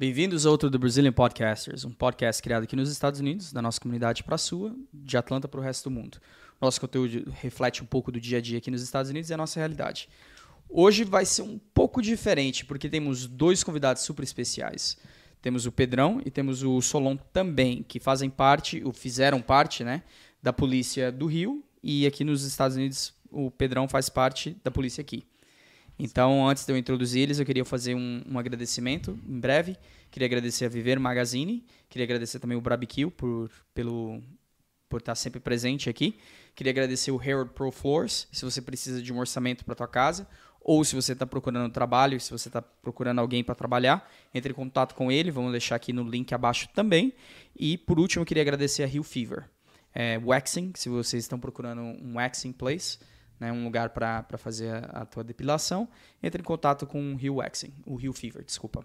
Bem-vindos a outro do Brazilian Podcasters, um podcast criado aqui nos Estados Unidos, da nossa comunidade para a sua, de Atlanta para o resto do mundo. Nosso conteúdo reflete um pouco do dia a dia aqui nos Estados Unidos e a nossa realidade. Hoje vai ser um pouco diferente, porque temos dois convidados super especiais. Temos o Pedrão e temos o Solon também, que fazem parte, ou fizeram parte, né, da polícia do Rio, e aqui nos Estados Unidos o Pedrão faz parte da polícia aqui. Então, antes de eu introduzir eles, eu queria fazer um, um agradecimento em breve. Queria agradecer a Viver Magazine, queria agradecer também o Barbecue por, pelo, por estar sempre presente aqui. Queria agradecer o Harold Pro Floors, se você precisa de um orçamento para tua casa, ou se você está procurando trabalho, se você está procurando alguém para trabalhar, entre em contato com ele, vamos deixar aqui no link abaixo também. E por último, queria agradecer a Rio Fever. É, waxing, se vocês estão procurando um waxing place, né, um lugar para fazer a, a, tua depilação, entre em contato com o Rio Waxing, o Rio Fever, desculpa.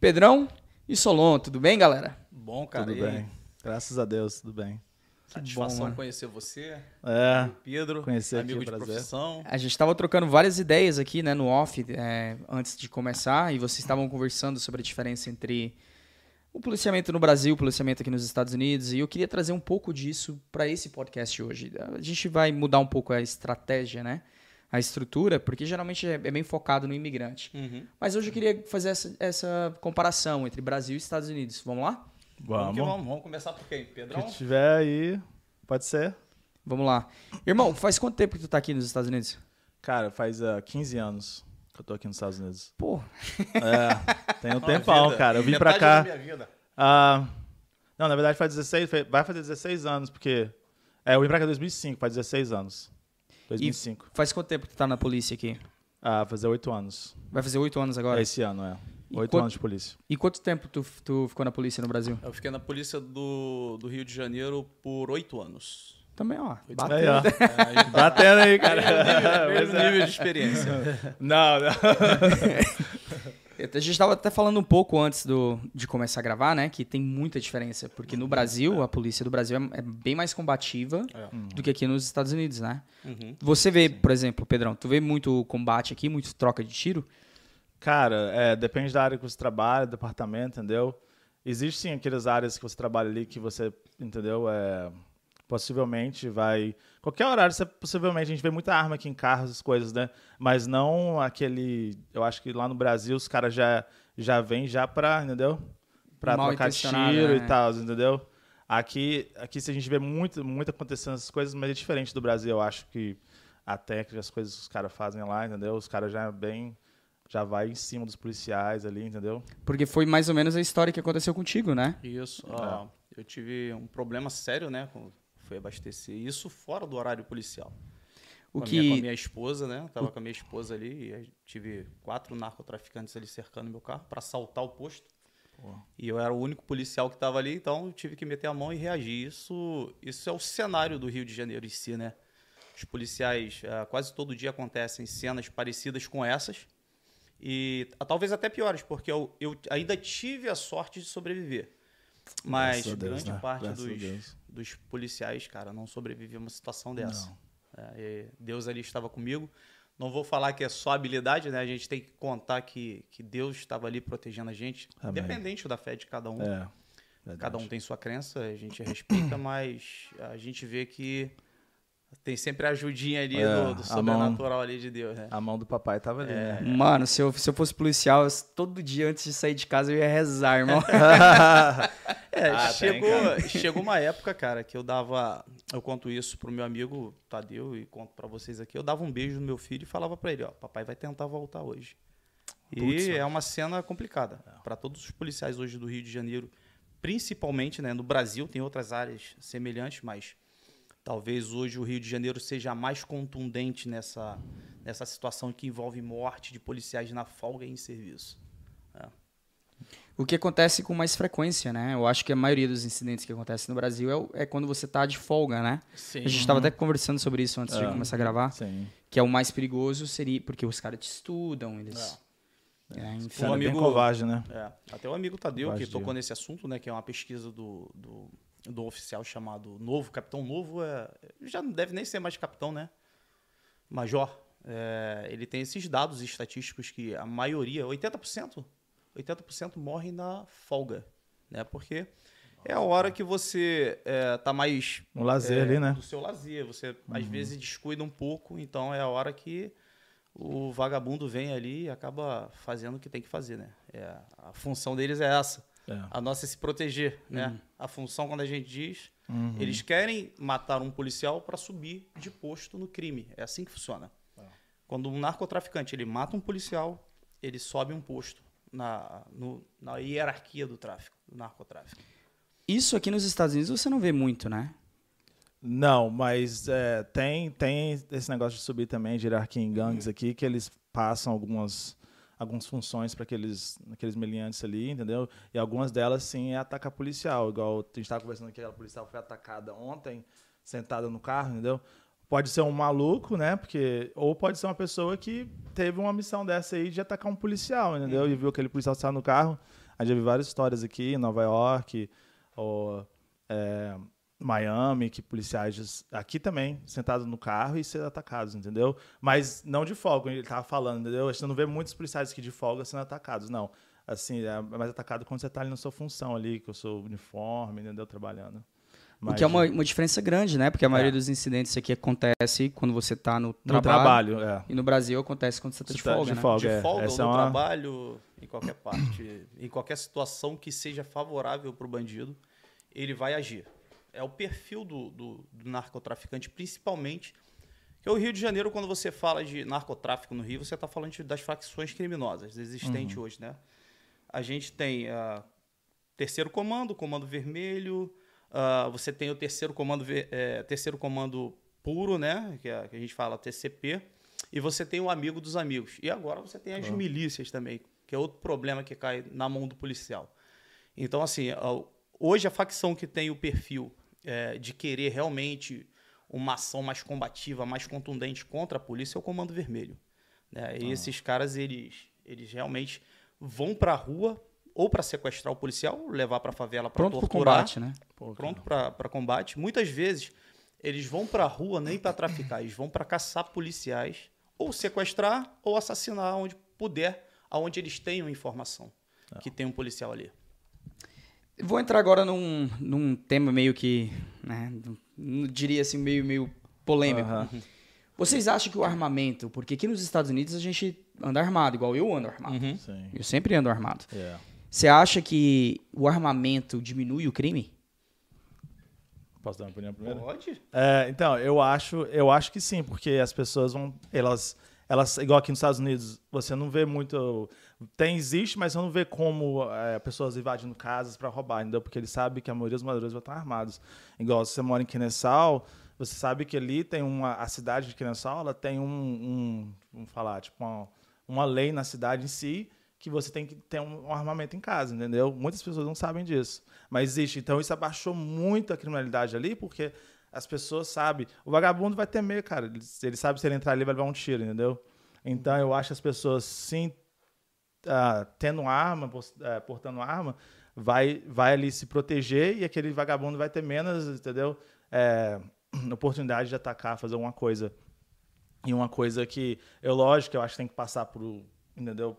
Pedrão e Solon, tudo bem, galera? Bom, cara. Tudo bem. Graças a Deus, tudo bem. Satisfação bom, conhecer você, é, Pedro, conhecer amigo aqui, de prazer. profissão. A gente estava trocando várias ideias aqui, né, no off, é, antes de começar, e vocês estavam conversando sobre a diferença entre o policiamento no Brasil, o policiamento aqui nos Estados Unidos, e eu queria trazer um pouco disso para esse podcast hoje. A gente vai mudar um pouco a estratégia, né? A estrutura, porque geralmente é bem focado no imigrante. Uhum. Mas hoje eu queria fazer essa, essa, comparação entre Brasil e Estados Unidos. Vamos lá? Vamos. Vamos, vamos. começar por quem? Pedrão? Que tiver aí, pode ser. Vamos lá. Irmão, faz quanto tempo que tu tá aqui nos Estados Unidos? Cara, faz uh, 15 anos que eu tô aqui nos Estados Unidos. Pô. É, tem um tempão, cara. Eu vim pra cá. Uh, não, na verdade faz 16, vai fazer 16 anos, porque. É, eu vim pra cá em 2005, faz 16 anos. 2005. E faz quanto tempo que tu tá na polícia aqui? Ah, vai fazer 8 anos. Vai fazer 8 anos agora? É esse ano, é. 8 anos de polícia. E quanto tempo tu, tu ficou na polícia no Brasil? Eu fiquei na polícia do, do Rio de Janeiro por 8 anos. Também, ó. Batendo aí, ó. É, batendo aí, cara. Mesmo nível, nível de experiência. Não, não. A gente estava até falando um pouco antes do, de começar a gravar, né? Que tem muita diferença. Porque no Brasil, a polícia do Brasil é, é bem mais combativa é. do que aqui nos Estados Unidos, né? Uhum. Você vê, por exemplo, Pedrão, tu vê muito combate aqui, muito troca de tiro? Cara, é, depende da área que você trabalha, do departamento, entendeu? Existem aquelas áreas que você trabalha ali que você, entendeu? É, possivelmente vai. Qualquer horário, você, possivelmente, a gente vê muita arma aqui em carros, essas coisas, né? Mas não aquele. Eu acho que lá no Brasil os caras já, já vêm já pra, entendeu? Pra Mal trocar tiro né? e tal, entendeu? Aqui, aqui a gente vê muito, muito acontecendo essas coisas, mas é diferente do Brasil. Eu acho que a técnica, as coisas que os caras fazem lá, entendeu? Os caras já é bem já vai em cima dos policiais ali, entendeu? Porque foi mais ou menos a história que aconteceu contigo, né? Isso. É. eu tive um problema sério, né? Foi abastecer. Isso fora do horário policial. O com, que... minha, com a minha esposa, né? Tava o... com a minha esposa ali e tive quatro narcotraficantes ali cercando meu carro para assaltar o posto. Pô. E eu era o único policial que estava ali, então eu tive que meter a mão e reagir. Isso, isso é o cenário do Rio de Janeiro em si, né? Os policiais, uh, quase todo dia acontecem cenas parecidas com essas e talvez até piores, porque eu, eu ainda tive a sorte de sobreviver. Mas Deus, grande né? parte Graças dos, dos policiais, cara, não sobreviveu a uma situação dessa. É, Deus ali estava comigo. Não vou falar que é só habilidade, né? A gente tem que contar que, que Deus estava ali protegendo a gente, Amém. independente da fé de cada um. É, cada um tem sua crença, a gente respeita, mas a gente vê que tem sempre a ajudinha ali É, do, do a sobrenatural ali de Deus, né? A mão do papai tava ali, É. né? Mano, se eu, se eu fosse policial, eu- todo dia antes de sair de casa eu ia rezar, irmão. É, Ah, tem, chegou, cara. chegou uma época, cara, que eu dava. Eu conto isso pro meu amigo Tadeu e conto pra vocês aqui. Eu dava um beijo no meu filho e falava pra ele: Ó, papai vai tentar voltar hoje. E Putz, é uma cena complicada. Pra todos os policiais hoje do Rio de Janeiro, principalmente né, no Brasil, tem outras áreas semelhantes, mas talvez hoje o Rio de Janeiro seja a mais contundente nessa, nessa situação que envolve morte de policiais na folga e em serviço. O que acontece com mais frequência, né? Eu acho que a maioria dos incidentes que acontecem no Brasil é, é quando você tá de folga, né? Sim. A gente estava até conversando sobre isso antes de É. começar a gravar. Sim. Que é o mais perigoso seria porque os caras te estudam, eles. É, enfim. Isso é bem amigo- covarde, né? É, até o amigo Tadeu, que Covardia. tocou nesse assunto, né? Que é uma pesquisa do, do, do oficial chamado Novo, Capitão Novo, é, já não deve nem ser mais capitão, né? Major. É, ele tem esses dados estatísticos que a maioria, 80% 80% morrem na folga, né? Porque é a hora que você é, tá mais Um lazer é, ali, né? do seu lazer. Você às vezes descuida um pouco, então é a hora que o vagabundo vem ali e acaba fazendo o que tem que fazer, né? É, a função deles é essa. É. A nossa é se proteger, né? A função, quando a gente diz, Uhum. eles querem matar um policial para subir de posto no crime. É assim que funciona. Quando um narcotraficante ele mata um policial, ele sobe um posto na, no- na hierarquia do tráfico, do narcotráfico. Isso aqui nos Estados Unidos você não vê muito, né? Não, mas é, tem, tem esse negócio de subir também, de hierarquia em gangues aqui, que eles passam algumas, algumas funções para aqueles, aqueles meliantes ali, entendeu? E algumas delas, sim, é atacar policial. Igual a gente estava conversando aqui, aquela policial foi atacada ontem, sentada no carro, entendeu? Pode ser um maluco, né? Porque, ou pode ser uma pessoa que teve uma missão dessa aí de atacar um policial, entendeu? E viu aquele policial estar no carro. A gente já viu várias histórias aqui em Nova York, ou é, Miami, que policiais aqui também, sentados no carro e ser atacados, entendeu? Mas não de folga, ele tava falando, entendeu? A gente não vê muitos policiais aqui de folga sendo atacados, não. Assim, é mais atacado quando você tá ali na sua função ali, que eu sou uniforme, entendeu? Trabalhando. O que é uma, uma diferença grande, né? Porque a maioria É. dos incidentes aqui acontece quando você está no no trabalho. trabalho, é. E no Brasil acontece quando você está de tá folga, de né? folga. de é. folga ou Essa no é uma- trabalho, em qualquer parte, em qualquer situação que seja favorável para o bandido, ele vai agir. É o perfil do, do- do narcotraficante, principalmente. Que é o Rio de Janeiro, quando você fala de narcotráfico no Rio, você está falando de- das facções criminosas existentes hoje, né? A gente tem ah, terceiro comando, comando vermelho, ah, você tem o terceiro comando, eh, terceiro comando puro, né? Que, é- que a gente fala TCP, e você tem o amigo dos amigos. E agora você tem as milícias também, que é outro problema que cai na mão do policial. Então, assim, a- hoje a facção que tem o perfil eh, de querer realmente uma ação mais combativa, mais contundente contra a polícia é o Comando Vermelho. Né? E esses caras, eles, eles realmente vão para a rua ou para sequestrar o policial, levar para a favela para Pronto pro torturar combate, né? Pô, pronto para combate. Muitas vezes eles vão para a rua nem para traficar, eles vão para caçar policiais, ou sequestrar ou assassinar onde puder, aonde eles tenham informação que tem um policial ali. Vou entrar agora num, num tema meio que, né, não diria assim, meio, meio polêmico. Aham. Vocês acham que o armamento, porque aqui nos Estados Unidos a gente anda armado, igual eu ando armado. Sim. Eu sempre ando armado. É. Você acha que o armamento diminui o crime? Posso dar uma opinião primeiro? Pode? É, então, eu acho, eu acho que sim, porque as pessoas vão. Elas, elas, igual aqui nos Estados Unidos, você não vê muito. Tem, existe, mas você não vê como é, pessoas invadindo casas para roubar, entendeu? Porque eles sabem que a maioria dos moradores vão estar armados. Igual se você mora em Kennesaw, você sabe que ali tem uma. A cidade de Kennesaw, ela tem um. um vamos falar, tipo, uma, uma lei na cidade em si que você tem que ter um, um armamento em casa, entendeu? Muitas pessoas não sabem disso. Mas existe. Então isso abaixou muito a criminalidade ali, porque as pessoas sabem. O vagabundo vai temer, cara. Ele, ele sabe se ele entrar ali, vai levar um tiro, entendeu? Então eu acho que as pessoas, sim, ah, tendo arma, eh, portando arma, vai, vai ali se proteger e aquele vagabundo vai ter menos, entendeu? Eh, oportunidade de atacar, fazer alguma coisa. E uma coisa que, eu, lógico, eu acho que tem que passar por, entendeu?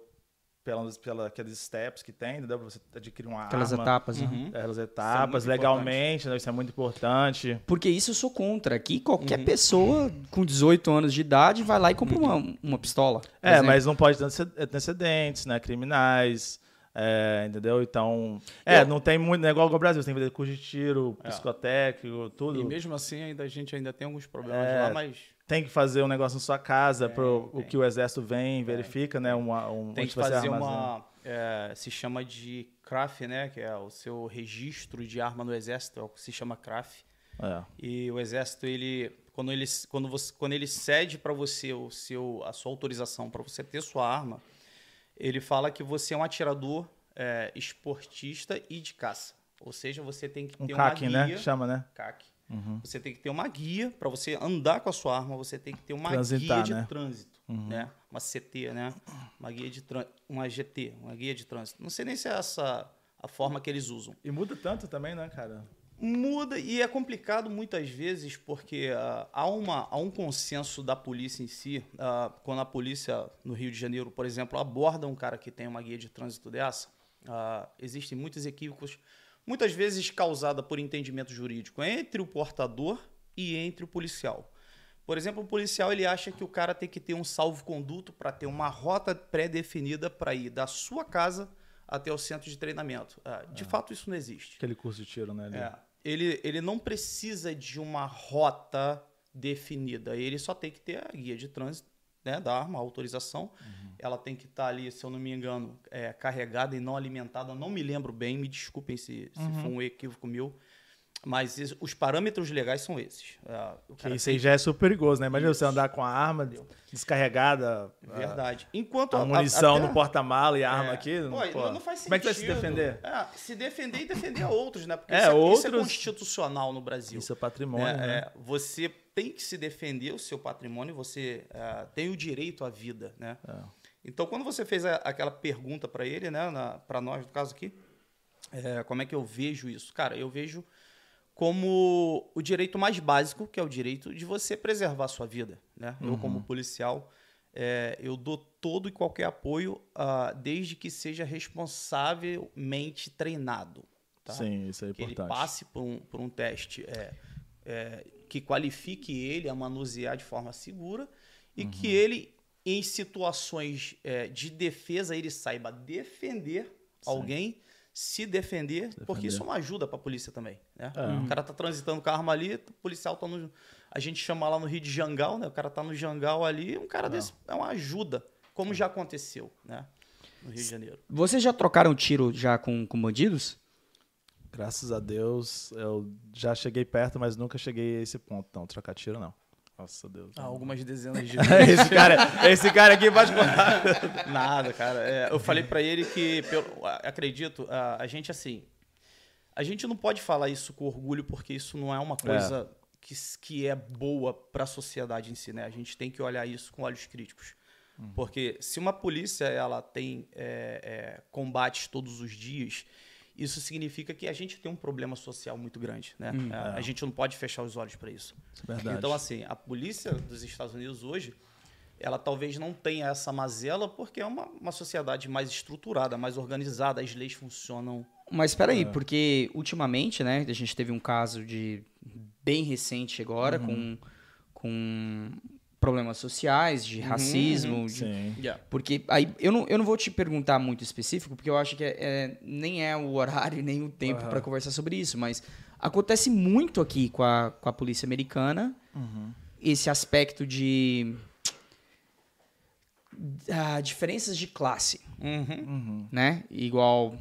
Pelas, pela, aqueles steps que tem, entendeu? Pra você adquirir uma Aquelas arma. etapas, né? Uhum. Aquelas é etapas, muito legalmente, isso é muito importante. Porque isso eu sou contra. Aqui Uhum. qualquer pessoa com 18 anos de idade vai lá e compra uma, uma pistola. É, exemplo. mas não pode ter antece- antecedentes, né? Criminais, é, entendeu? Então, é, Eu- não tem muito, não é igual ao Brasil, você tem que fazer curso de tiro, É. psicotécnico, tudo. E mesmo assim, ainda, a gente ainda tem alguns problemas É, lá, mas Tem que fazer um negócio na sua casa, pro, o que o exército vem, verifica, né? Uma, um, tem que fazer uma. é, se chama de CRAF, né? Que é o seu registro de arma no exército, é o que se chama CRAF. É. E o exército, ele. Quando ele, quando você, quando ele cede para você o seu, a sua autorização para você ter sua arma, ele fala que você é um atirador é, esportista e de caça. Ou seja, você tem que Um ter CAC, uma né? guia. Que chama, né? CAC. Uhum. Você tem que ter uma guia para você andar com a sua arma. Você tem que ter uma Transitar, guia de né? trânsito, Uhum. né? Uma CT, né? Uma guia de uma GT, uma guia de trânsito. Não sei nem se é essa a forma que eles usam. E muda tanto também, né, cara? Muda e é complicado muitas vezes porque uh, há, uma, há um consenso da polícia em si. Uh, quando a polícia no Rio de Janeiro, por exemplo, aborda um cara que tem uma guia de trânsito dessa, uh, existem muitos equívocos, muitas vezes causada por entendimento jurídico entre o portador e entre o policial. Por exemplo, o policial ele acha que o cara tem que ter um salvo-conduto para ter uma rota pré-definida para ir da sua casa até o centro de treinamento. de é. fato, isso não existe. Aquele curso de tiro, né? Ali. É ele, ele não precisa de uma rota definida. Ele só tem que ter a guia de trânsito né, da arma, a autorização. Uhum. Ela tem que estar tá ali, se eu não me engano, é, carregada e não alimentada. Não me lembro bem, me desculpem se, se uhum. foi um equívoco meu. Mas os parâmetros legais são esses. Uh, isso aí já é super perigoso, né? Imagina isso. você andar com a arma descarregada. Verdade. Enquanto a, a munição a, até... no porta-mala e a arma é. aqui. Pô, não, não, faz sentido. Como é que vai se defender? É, se defender e defender a outros, né? Porque é, isso, é, outros... isso é constitucional no Brasil. Isso é patrimônio. É, né? você tem que se defender o seu patrimônio, você é, tem o direito à vida, né? É. Então, quando você fez aquela pergunta para ele, né, para nós, no caso aqui, como é que eu vejo isso? Cara, eu vejo como o direito mais básico, que é o direito de você preservar a sua vida. Né? Uhum. Eu, como policial, é, eu dou todo e qualquer apoio, uh, desde que seja responsavelmente treinado. Tá? Sim, isso é que importante. ele passe por um, por um teste é, é, que qualifique ele a manusear de forma segura e uhum. que ele, em situações de defesa, ele saiba defender Sim. alguém se defender, se defender, porque isso é uma ajuda para a polícia também. Né? É. O cara tá transitando com a arma ali, o policial tá no. A gente chama lá no Rio de Jangal, né? O cara tá no Jangal ali, um cara é. desse é uma ajuda, como já aconteceu, né? No Rio de Janeiro. Vocês já trocaram tiro já com, com bandidos? Graças a Deus, eu já cheguei perto, mas nunca cheguei a esse ponto, não. Trocar tiro, não. Nossa Deus. Ah, algumas dezenas de esse cara, esse cara aqui pode contar. Nada, cara. É, eu falei para ele que, pelo, acredito, a, a, gente assim, a gente não pode falar isso com orgulho porque isso não é uma coisa é. Que, que é boa para a sociedade em si, né? A gente tem que olhar isso com olhos críticos. Uhum. Porque se uma polícia ela tem é, é combates todos os dias isso significa que a gente tem um problema social muito grande, né? Hum, a, é. a, gente não pode fechar os olhos para isso. Verdade. Então, assim, a polícia dos Estados Unidos hoje, ela talvez não tenha essa mazela porque é uma, uma sociedade mais estruturada, mais organizada, as leis funcionam. Mas espera aí, é. porque ultimamente, né, a gente teve um caso de bem recente agora uhum. com com problemas sociais, de uhum, racismo. Uhum, de, yeah. Porque aí eu não, eu não vou te perguntar muito específico, porque eu acho que é, é nem é o horário nem o tempo uhum. para conversar sobre isso, mas acontece muito aqui com a, com a polícia americana uhum. esse aspecto de uh, diferenças de classe, uhum. Uhum. né? Igual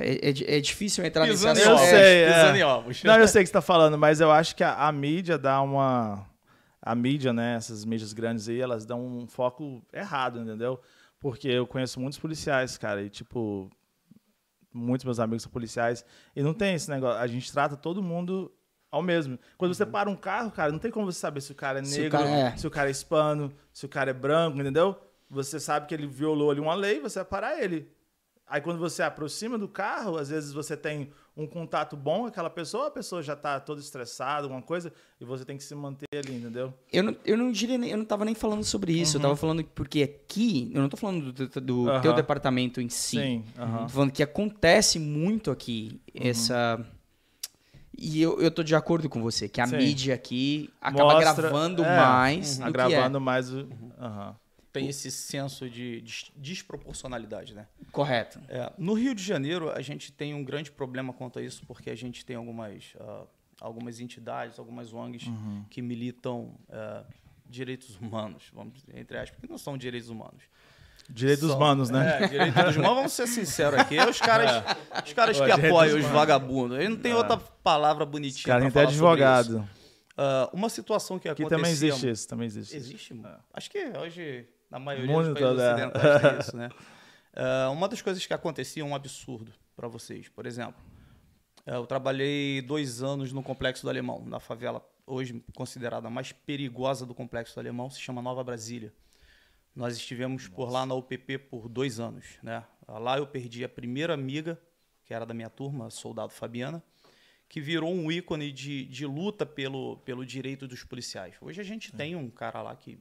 é, é, é, difícil entrar Pisando nesse assunto. Eu sei, é. Não, eu sei o que você está falando, mas eu acho que a, a mídia dá uma a mídia, né, essas mídias grandes aí, elas dão um foco errado, entendeu? Porque eu conheço muitos policiais, cara, e tipo, muitos meus amigos são policiais, e não tem esse negócio, a gente trata todo mundo ao mesmo. Quando você uhum. para um carro, cara, não tem como você saber se o cara é negro, se o cara é, se o cara é hispano, se o cara é branco, entendeu? Você sabe que ele violou ali uma lei, você vai parar ele. Aí quando você aproxima do carro, às vezes você tem um contato bom com aquela pessoa, a pessoa já está toda estressada, alguma coisa, e você tem que se manter ali, entendeu? Eu não, eu não diria, eu não estava nem falando sobre isso, uhum. eu estava falando porque aqui, eu não estou falando do, do uhum. teu departamento em si. Sim. Uhum. Tô falando que acontece muito aqui uhum. essa e eu, eu tô de acordo com você, que a Sim. mídia aqui acaba Mostra, gravando é, mais. Uhum. Gravando é. mais o. Uhum tem esse senso de desproporcionalidade, né? Correto. É, no Rio de Janeiro, a gente tem um grande problema quanto a isso, porque a gente tem algumas, uh, algumas entidades, algumas ONGs uhum. que militam uh, direitos humanos, vamos dizer, entre aspas, que não são direitos humanos. Direitos humanos, né? É, direitos dos humanos, vamos ser sinceros aqui. É os caras, é. os caras que apoiam os vagabundos. Aí não tem é. outra palavra bonitinha. Os caras têm advogado. Uh, uma situação que aconteceu. Aqui também existe isso, também existe. Existe? Acho que hoje na maioria Muito dos países ocidentais tem isso, né? Uh, uma das coisas que acontecia um absurdo para vocês, por exemplo, uh, eu trabalhei dois anos no Complexo do Alemão, na favela hoje considerada a mais perigosa do Complexo do Alemão, se chama Nova Brasília. Nós estivemos Nossa. por lá na UPP por dois anos, né? Lá eu perdi a primeira amiga, que era da minha turma, soldado Fabiana, que virou um ícone de, de luta pelo, pelo direito dos policiais. Hoje a gente é. tem um cara lá que,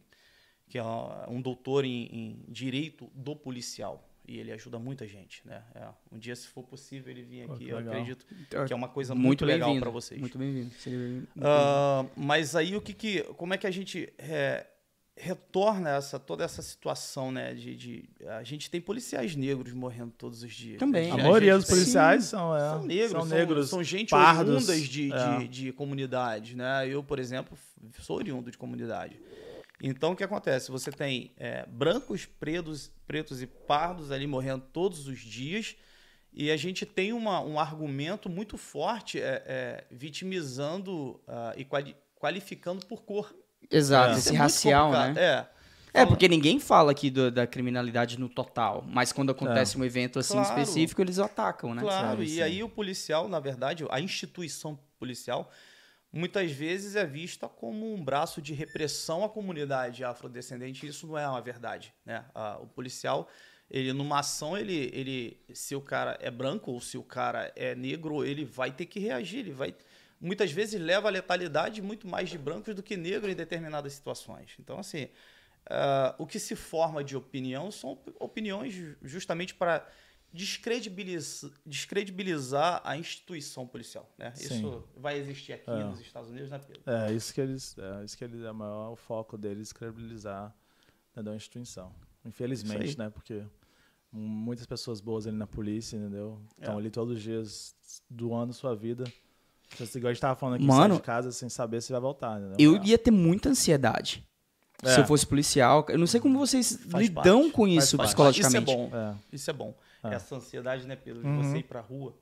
que é um doutor em, em direito do policial e ele ajuda muita gente, né? É, um dia, se for possível, ele vir aqui. eu acredito que é uma coisa muito, muito legal para vocês. Muito bem-vindo. Uh, mas aí o que, que, como é que a gente é, retorna essa toda essa situação, né? De, de, a gente tem policiais negros morrendo todos os dias. Também. A, a maioria dos policiais são, é, são negros, são, são negros, são gente pardos, oriundas de, é. de, de comunidades, né? Eu, por exemplo, sou oriundo de comunidade. Então, o que acontece? Você tem é, brancos, pretos, pretos e pardos ali morrendo todos os dias, e a gente tem uma, um argumento muito forte é, é, vitimizando uh, e quali qualificando por cor. Exato, esse é racial, né? É. É, porque ninguém fala aqui do, da criminalidade no total, mas quando acontece é. um evento assim claro, específico, eles atacam, né? Claro, e aí o policial, na verdade, a instituição policial, muitas vezes é vista como um braço de repressão à comunidade afrodescendente. Isso não é uma verdade. Né? o policial, ele numa ação, ele, ele, se o cara é branco ou se o cara é negro, ele vai ter que reagir. Ele vai, muitas vezes leva a letalidade muito mais de brancos do que negros em determinadas situações. Então, assim, uh, o que se forma de opinião são opiniões justamente para descredibilizar, descredibilizar a instituição policial. Né? Isso vai existir aqui é. nos Estados Unidos, né, Pedro? É, isso que eles. É, isso que eles é o maior foco deles, descredibilizar né, da instituição. Infelizmente, né? Porque muitas pessoas boas ali na polícia, entendeu? Estão é. ali todos os dias doando sua vida. Igual a gente tava falando aqui, Mano, de casa sem saber se vai voltar. Entendeu? Eu ia ter muita ansiedade. É. Se eu fosse policial. Eu não sei como vocês Faz lidam parte. com isso psicologicamente. Isso é bom. É. Isso é bom. É. Essa ansiedade, né, Pedro, de uhum. você ir pra rua,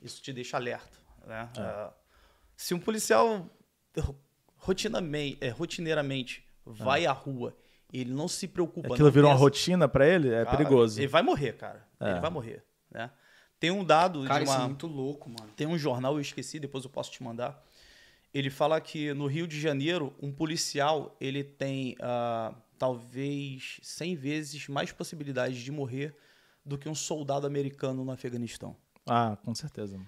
isso te deixa alerta. Né? É. Uh, se um policial rotinamente, é, rotineiramente vai é. à rua ele não se preocupa. Aquilo virou uma rotina para ele? É cara, perigoso. Ele vai morrer, cara. É. Ele vai morrer. Né? Tem um dado cara, de uma... isso é muito louco, mano. Tem um jornal, eu esqueci, depois eu posso te mandar. Ele fala que no Rio de Janeiro, um policial ele tem uh, talvez 100 vezes mais possibilidades de morrer do que um soldado americano no Afeganistão. Ah, com certeza.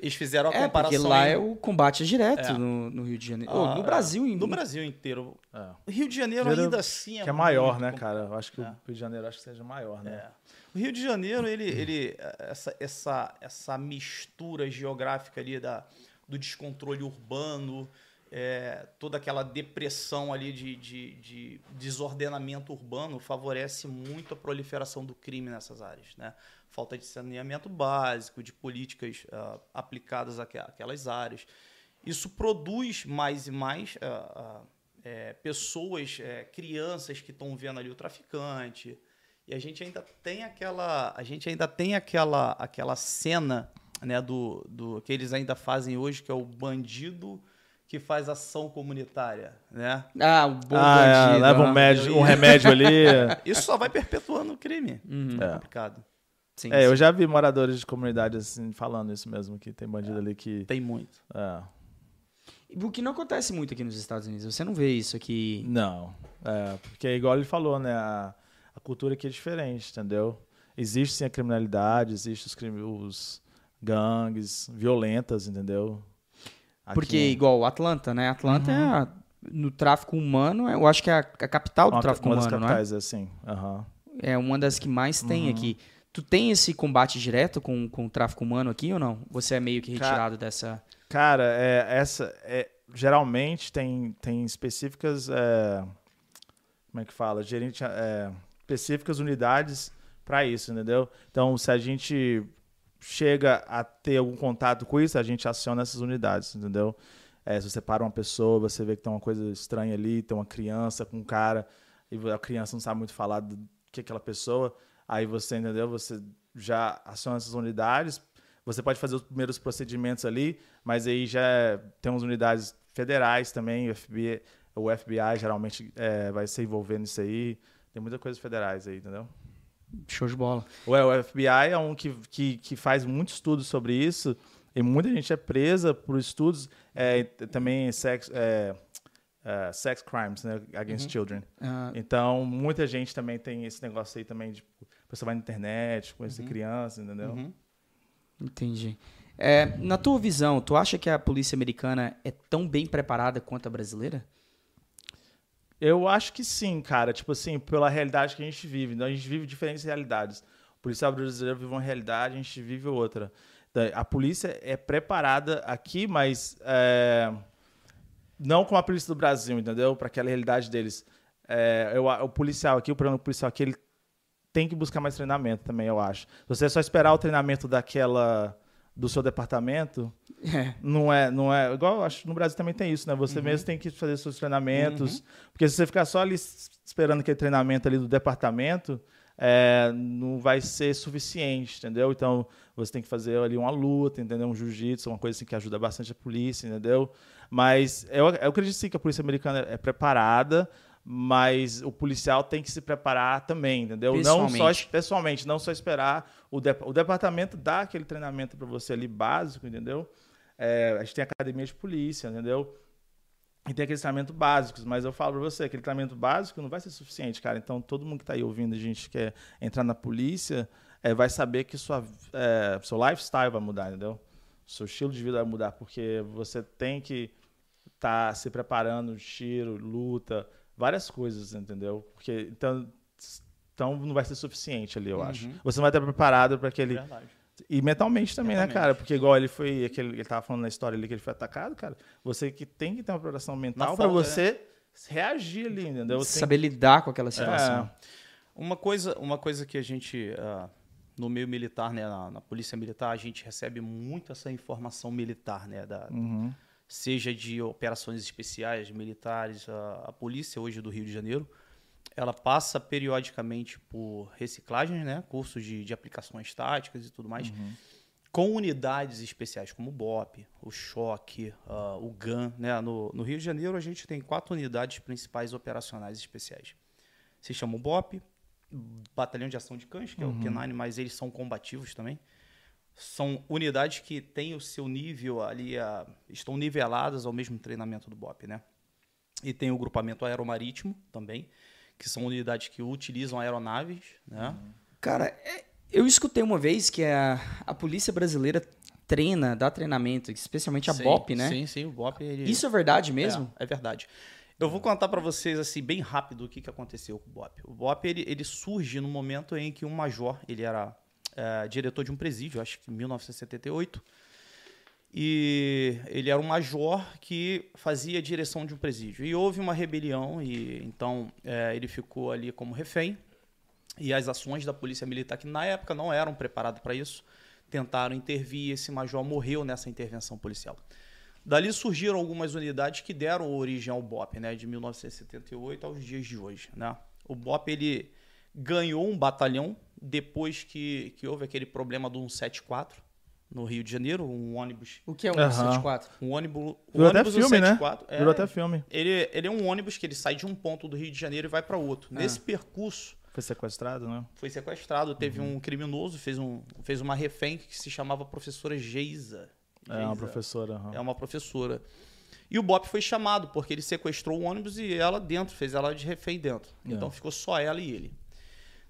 Eles fizeram a é, comparação. Porque lá em... é o combate direto é. no, no, Rio de Janeiro. Ah, no Brasil No Brasil inteiro. É. Rio de Janeiro ainda assim é. Que é maior, né, cara? Eu acho que o é. Rio de Janeiro acho que seja maior, né? É. O Rio de Janeiro, ele, ele essa, essa, essa mistura geográfica ali da, do descontrole urbano, é, toda aquela depressão ali de, de, de, desordenamento urbano favorece muito a proliferação do crime nessas áreas, né? Falta de saneamento básico, de políticas uh, aplicadas àquelas áreas. Isso produz mais e mais uh, uh, é, pessoas, é, crianças que estão vendo ali o traficante. E a gente ainda tem aquela, a gente ainda tem aquela, aquela cena, né, do, do que eles ainda fazem hoje, que é o bandido que faz ação comunitária, né? Ah, o bom ah, é, bandido. É, leva um, médio, um remédio ali. Isso só vai perpetuando o crime. Uhum. É complicado. Sim, é, sim. eu já vi moradores de comunidade assim falando isso mesmo, que tem bandido é, ali que. Tem muito. É. O que não acontece muito aqui nos Estados Unidos. Você não vê isso aqui. Não. É, porque é igual ele falou, né? A, a cultura aqui é diferente, entendeu? Existe sim a criminalidade, existe os, os gangues violentas, entendeu? Aqui Porque, é... igual Atlanta, né? Atlanta uhum. é a, no tráfico humano, eu acho que é a, a capital do uma, tráfico uma humano, das capitais, não é? assim. Uhum. É uma das que mais tem uhum. aqui. Tu tem esse combate direto com, com o tráfico humano aqui ou não? Você é meio que retirado cara, dessa. Cara, é, essa. É, geralmente tem, tem específicas. É, como é que fala? Gerente, é, específicas unidades para isso, entendeu? Então, se a gente chega a ter algum contato com isso, a gente aciona essas unidades, entendeu? É, se você para uma pessoa, você vê que tem uma coisa estranha ali, tem uma criança com um cara, e a criança não sabe muito falar do que é aquela pessoa, aí você, entendeu? Você já aciona essas unidades, você pode fazer os primeiros procedimentos ali, mas aí já tem umas unidades federais também, o FBI, o FBI geralmente é, vai se envolver nisso aí, tem muita coisa federais aí, entendeu? Show de bola. Ué, o FBI é um que, que, que faz muito estudo sobre isso e muita gente é presa por estudos é, também sex, é, é, sex crimes né, against uhum. children. Uh, então, muita gente também tem esse negócio aí também de você vai na internet, conhecer uhum. crianças, entendeu? Uhum. Entendi. É, na tua visão, tu acha que a polícia americana é tão bem preparada quanto a brasileira? Eu acho que sim, cara. Tipo assim, pela realidade que a gente vive. Então, a gente vive diferentes realidades. O policial brasileiro vive uma realidade, a gente vive outra. Então, a polícia é preparada aqui, mas é, não como a polícia do Brasil, entendeu? Para aquela realidade deles. É, eu, o policial aqui, o programa policial aqui, ele tem que buscar mais treinamento também, eu acho. Se você só esperar o treinamento daquela do seu departamento, é. não é, não é igual acho que no Brasil também tem isso, né? Você uhum. mesmo tem que fazer seus treinamentos, uhum. porque se você ficar só ali esperando aquele treinamento ali do departamento, é, não vai ser suficiente, entendeu? Então você tem que fazer ali uma luta, entendeu? Um jiu-jitsu, uma coisa assim que ajuda bastante a polícia, entendeu? Mas eu, eu acredito sim que a polícia americana é preparada, mas o policial tem que se preparar também, entendeu? Não só pessoalmente, não só esperar o, de, o departamento dar aquele treinamento para você ali básico, entendeu? É, a gente tem academia de polícia, entendeu? E tem aqueles treinamentos básicos, mas eu falo para você, aquele treinamento básico não vai ser suficiente, cara. Então todo mundo que está aí ouvindo, a gente quer entrar na polícia, é, vai saber que sua, é, seu lifestyle vai mudar, entendeu? Seu estilo de vida vai mudar, porque você tem que estar tá se preparando, tiro, luta, várias coisas, entendeu? Porque então, então não vai ser suficiente ali, eu uhum. acho. Você não vai estar preparado para aquele. Verdade. E mentalmente também, mentalmente. né, cara? Porque igual ele foi, aquele, ele tava falando na história ali que ele foi atacado, cara. Você que tem que ter uma preparação mental para você né? reagir ali, entendeu? Você Saber que... lidar com aquela situação. É. Uma coisa, uma coisa que a gente uh, no meio militar, né, na, na, polícia militar, a gente recebe muito essa informação militar, né, da, uhum seja de operações especiais, militares, a, a, polícia hoje do Rio de Janeiro, ela passa periodicamente por reciclagem, né, cursos de, de aplicações táticas e tudo mais, uhum. com unidades especiais como o BOP, o Choque, uh, o GAN. Né? No, no, Rio de Janeiro a gente tem quatro unidades principais operacionais especiais. Se chama o BOP, Batalhão de Ação de Cães, que uhum. é o uhum. K9, mas eles são combativos também são unidades que têm o seu nível ali, a, estão niveladas ao mesmo treinamento do BOP, né? E tem o grupamento aeromarítimo também, que são unidades que utilizam aeronaves, né? Cara, é, eu escutei uma vez que a, a polícia brasileira treina, dá treinamento, especialmente a sim, BOP, né? Sim, sim, o BOP. Ele... Isso é verdade mesmo? É, é verdade. Eu vou contar para vocês assim bem rápido o que, que aconteceu com o BOP. O BOP ele, ele surge no momento em que um major, ele era é, diretor de um presídio, acho que em 1978. E ele era um major que fazia a direção de um presídio. E houve uma rebelião, e então é, ele ficou ali como refém. E as ações da polícia militar, que na época não eram preparadas para isso, tentaram intervir. E esse major morreu nessa intervenção policial. Dali surgiram algumas unidades que deram origem ao BOP, né, de 1978 aos dias de hoje. Né? O BOP ele ganhou um batalhão depois que, que houve aquele problema do 174 no Rio de Janeiro, um ônibus. O que é um uhum. 174? Um ônibus. Virou ônibus até filme, 174, né? É, Virou até filme. Ele, ele é um ônibus que ele sai de um ponto do Rio de Janeiro e vai para outro. Ah. Nesse percurso. Foi sequestrado, né? Foi sequestrado. Teve uhum. um criminoso, fez, um, fez uma refém que se chamava professora Geisa. É uma professora. Uhum. É uma professora. E o Bop foi chamado, porque ele sequestrou o ônibus e ela dentro, fez ela de refém dentro. É. Então ficou só ela e ele.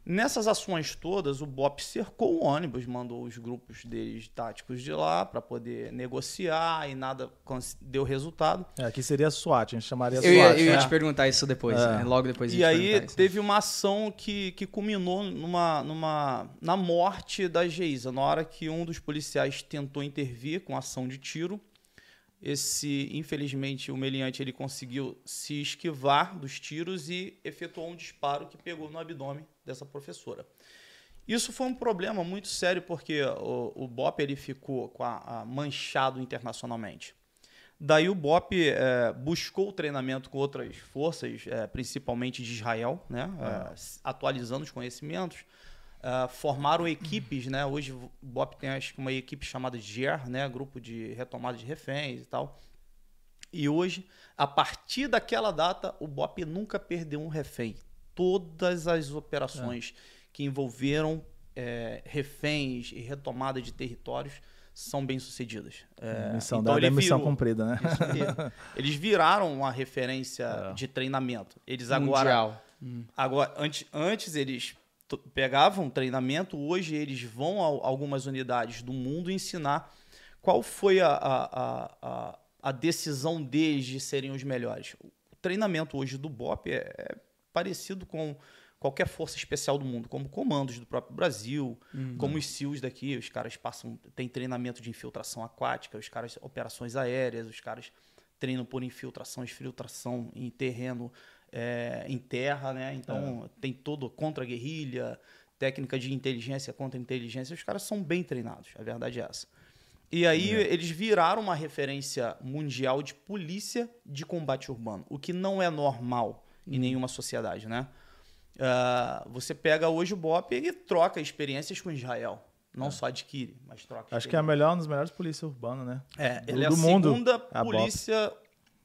Nessas ações todas, o BOP cercou o ônibus, mandou os grupos deles táticos de lá para poder negociar e nada deu resultado. É, aqui seria SWAT, a gente chamaria SWAT. Eu ia, eu ia te perguntar isso depois, é. né? logo depois. E aí teve uma ação que, que culminou numa, numa, na morte da Geisa, na hora que um dos policiais tentou intervir com ação de tiro. Esse, infelizmente, o meliante ele conseguiu se esquivar dos tiros e efetuou um disparo que pegou no abdômen dessa professora. Isso foi um problema muito sério porque o, o BOP ele ficou com a, a manchado internacionalmente. Daí o BOP é, buscou treinamento com outras forças, é, principalmente de Israel, né, é, atualizando os conhecimentos. É, formaram equipes, né? Hoje o BOP tem acho que uma equipe chamada GER, né? Grupo de retomada de reféns e tal. E hoje, a partir daquela data, o BOP nunca perdeu um refém todas as operações é. que envolveram é, reféns e retomada de territórios são bem sucedidas. É, missão então dada é missão virou, cumprida, né? Eles viraram uma referência é. de treinamento. Eles agora, Mundial. agora antes, antes eles pegavam treinamento, hoje eles vão a algumas unidades do mundo ensinar qual foi a, a, a, a decisão deles de serem os melhores? O treinamento hoje do BOP é, é parecido com qualquer força especial do mundo, como comandos do próprio Brasil, uhum. como os SEALs daqui, os caras passam, tem treinamento de infiltração aquática, os caras operações aéreas, os caras treinam por infiltração, exfiltração em terreno, é, em terra, né? Então é. tem todo contra guerrilha, técnica de inteligência contra inteligência, os caras são bem treinados, a verdade é essa. E aí é. eles viraram uma referência mundial de polícia de combate urbano, o que não é normal em uhum. nenhuma sociedade, né? Uh, você pega hoje o BOP e troca experiências com Israel. Não é. só adquire, mas troca. Acho que é a melhor, uma das melhores polícias urbanas, né? É, do, ele é a mundo, segunda é a polícia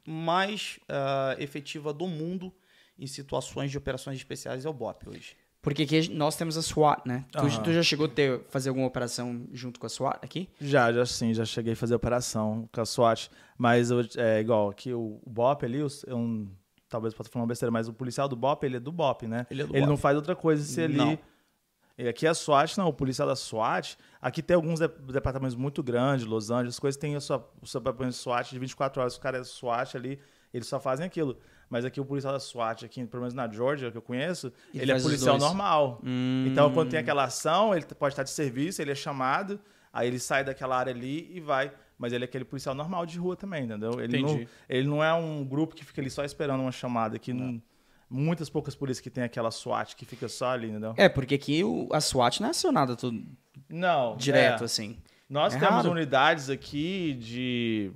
mais uh, efetiva do mundo em situações de operações especiais é o BOP hoje. Porque aqui nós temos a SWAT, né? Uhum. Tu, tu, já chegou a ter, fazer alguma operação junto com a SWAT aqui? Já, já sim, já cheguei a fazer operação com a SWAT. Mas é igual, aqui o, o BOP ali, é um talvez possa falar uma besteira, mas o policial do BOP, ele é do BOP, né? Ele, é do ele BOP. não faz outra coisa se ele... Não. E aqui é a SWAT, não, o policial da SWAT. Aqui tem alguns departamentos muito grandes, Los Angeles, coisas tem a sua, o seu departamento de SWAT de 24 horas. O cara é SWAT ali, eles só fazem aquilo. Mas aqui o policial da SWAT, aqui, pelo menos na Georgia, que eu conheço, ele, ele é policial normal. Hum. Então, quando tem aquela ação, ele pode estar de serviço, ele é chamado, aí ele sai daquela área ali e vai mas ele é aquele policial normal de rua também, entendeu? Ele, Entendi. não, ele não é um grupo que fica ali só esperando uma chamada, que não. Muitas poucas polícias que tem aquela SWAT que fica só ali, entendeu? É, porque aqui o, a SWAT não é acionada tudo não, direto, é. assim. Nós é temos raro. unidades aqui de...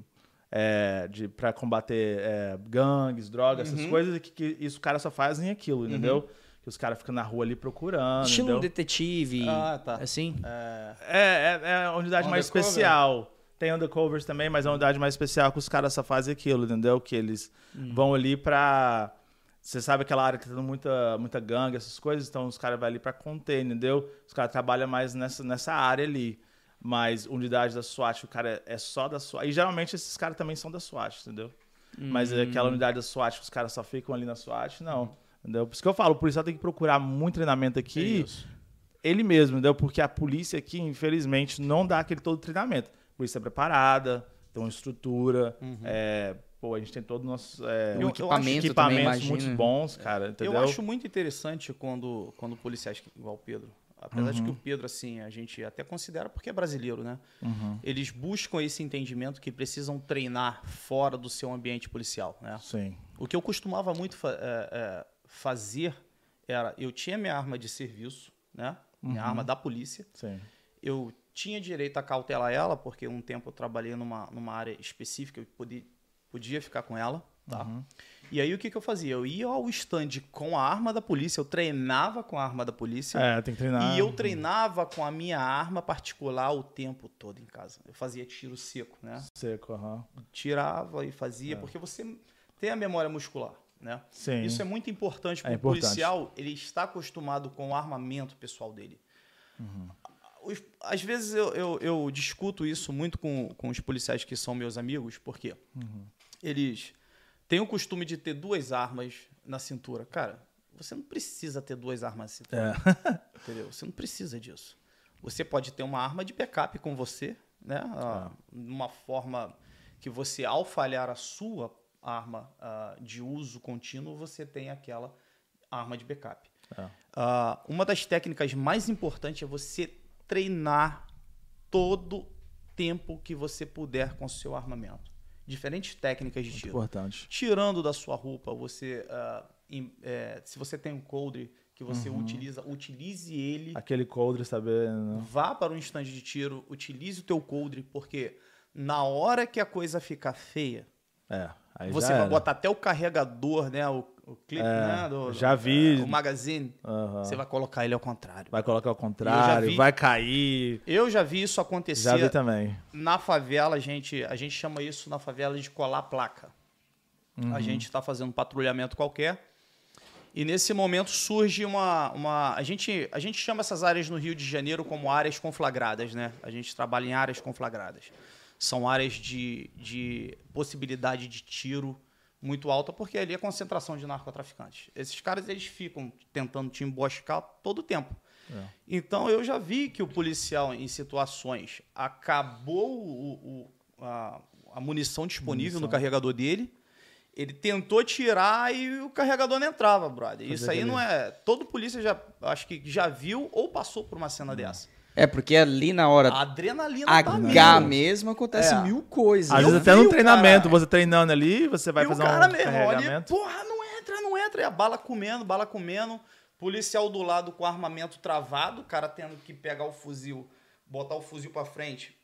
É, de para combater é, gangues, drogas, uhum. essas coisas, que, que isso os caras só fazem aquilo, entendeu? Uhum. Que os caras ficam na rua ali procurando. Estilo entendeu? detetive. Ah, tá. Assim? É, é, é a unidade mais especial. Tem undercovers também, mas é uma unidade mais especial que os caras só fazem aquilo, entendeu? Que eles hum. vão ali pra. Você sabe aquela área que tá tendo muita, muita gangue, essas coisas, então os caras vão ali pra conter, entendeu? Os caras trabalham mais nessa, nessa área ali. Mas unidade da SWAT, o cara é só da SWAT. E geralmente esses caras também são da SWAT, entendeu? Hum. Mas aquela unidade da SWAT que os caras só ficam ali na SWAT, não. Entendeu? Por isso que eu falo, o policial tem que procurar muito treinamento aqui. É ele mesmo, entendeu? Porque a polícia aqui, infelizmente, não dá aquele todo treinamento polícia preparada, tem uma estrutura. Uhum. É, pô, a gente tem todo o nosso é, um equipamento equipamentos também, muito bons, cara. Entendeu? Eu acho muito interessante quando, quando policiais, igual o Pedro, apesar uhum. de que o Pedro, assim, a gente até considera porque é brasileiro, né? Uhum. Eles buscam esse entendimento que precisam treinar fora do seu ambiente policial, né? Sim. O que eu costumava muito fa é, é, fazer era, eu tinha minha arma de serviço, né? Minha uhum. arma da polícia. Sim. Eu tinha direito a cautelar ela, porque um tempo eu trabalhei numa, numa área específica, eu podia, podia ficar com ela. Tá? Uhum. E aí o que, que eu fazia? Eu ia ao stand com a arma da polícia, eu treinava com a arma da polícia. É, tem que treinar. E eu treinava com a minha arma particular o tempo todo em casa. Eu fazia tiro seco, né? Seco, aham. Uhum. Tirava e fazia, é. porque você tem a memória muscular. Né? Sim. Isso é muito importante para é o policial, ele está acostumado com o armamento pessoal dele. Uhum os, às vezes eu, eu, eu, discuto isso muito com, com os policiais que são meus amigos, porque uhum. Eles têm o costume de ter duas armas na cintura. Cara, você não precisa ter duas armas na cintura. É. Entendeu? Você não precisa disso. Você pode ter uma arma de backup com você, né? Ah, é. Uma forma que você, ao falhar a sua arma uh, de uso contínuo, você tem aquela arma de backup. É. Uh, uma das técnicas mais importantes é você treinar todo tempo que você puder com o seu armamento. Diferentes técnicas de Muito tiro. Importante. Tirando da sua roupa, você, uh, in, é, se você tem um coldre que você uhum. utiliza, utilize ele. Aquele coldre, saber. Vá para um instante de tiro, utilize o teu coldre, porque na hora que a coisa ficar feia, é, você vai botar até o carregador, né? O, o clipe, é, né? Do, já vi. É, o magazine. Uhum. Você vai colocar ele ao contrário. Vai colocar ao contrário, vi, vai cair. Eu já vi isso acontecer. Já vi também. Na favela, a gente, a gente chama isso na favela de colar placa. Uhum. A gente está fazendo um patrulhamento qualquer. E nesse momento surge uma, uma. a, gente, a gente chama essas áreas no Rio de Janeiro como áreas conflagradas, né? A gente trabalha em áreas conflagradas. São áreas de, de possibilidade de tiro muito alta, porque ali é concentração de narcotraficantes. Esses caras eles ficam tentando te emboscar todo o tempo. Então eu já vi que o policial, em situações, acabou o, o- a, a munição disponível no carregador dele. Ele tentou tirar e o carregador não entrava, brother. Isso aí não é. Todo polícia já acho que já viu ou passou por uma cena dessa. É, porque ali na hora A adrenalina tá H mil. mesmo acontece É. mil coisas. Às vezes até no treinamento, cara- você treinando ali, você vai e fazer o cara um mesmo, olha, porra, não entra, não entra. E a bala comendo, bala comendo. Policial do lado com armamento travado, o cara tendo que pegar o fuzil, botar o fuzil pra frente,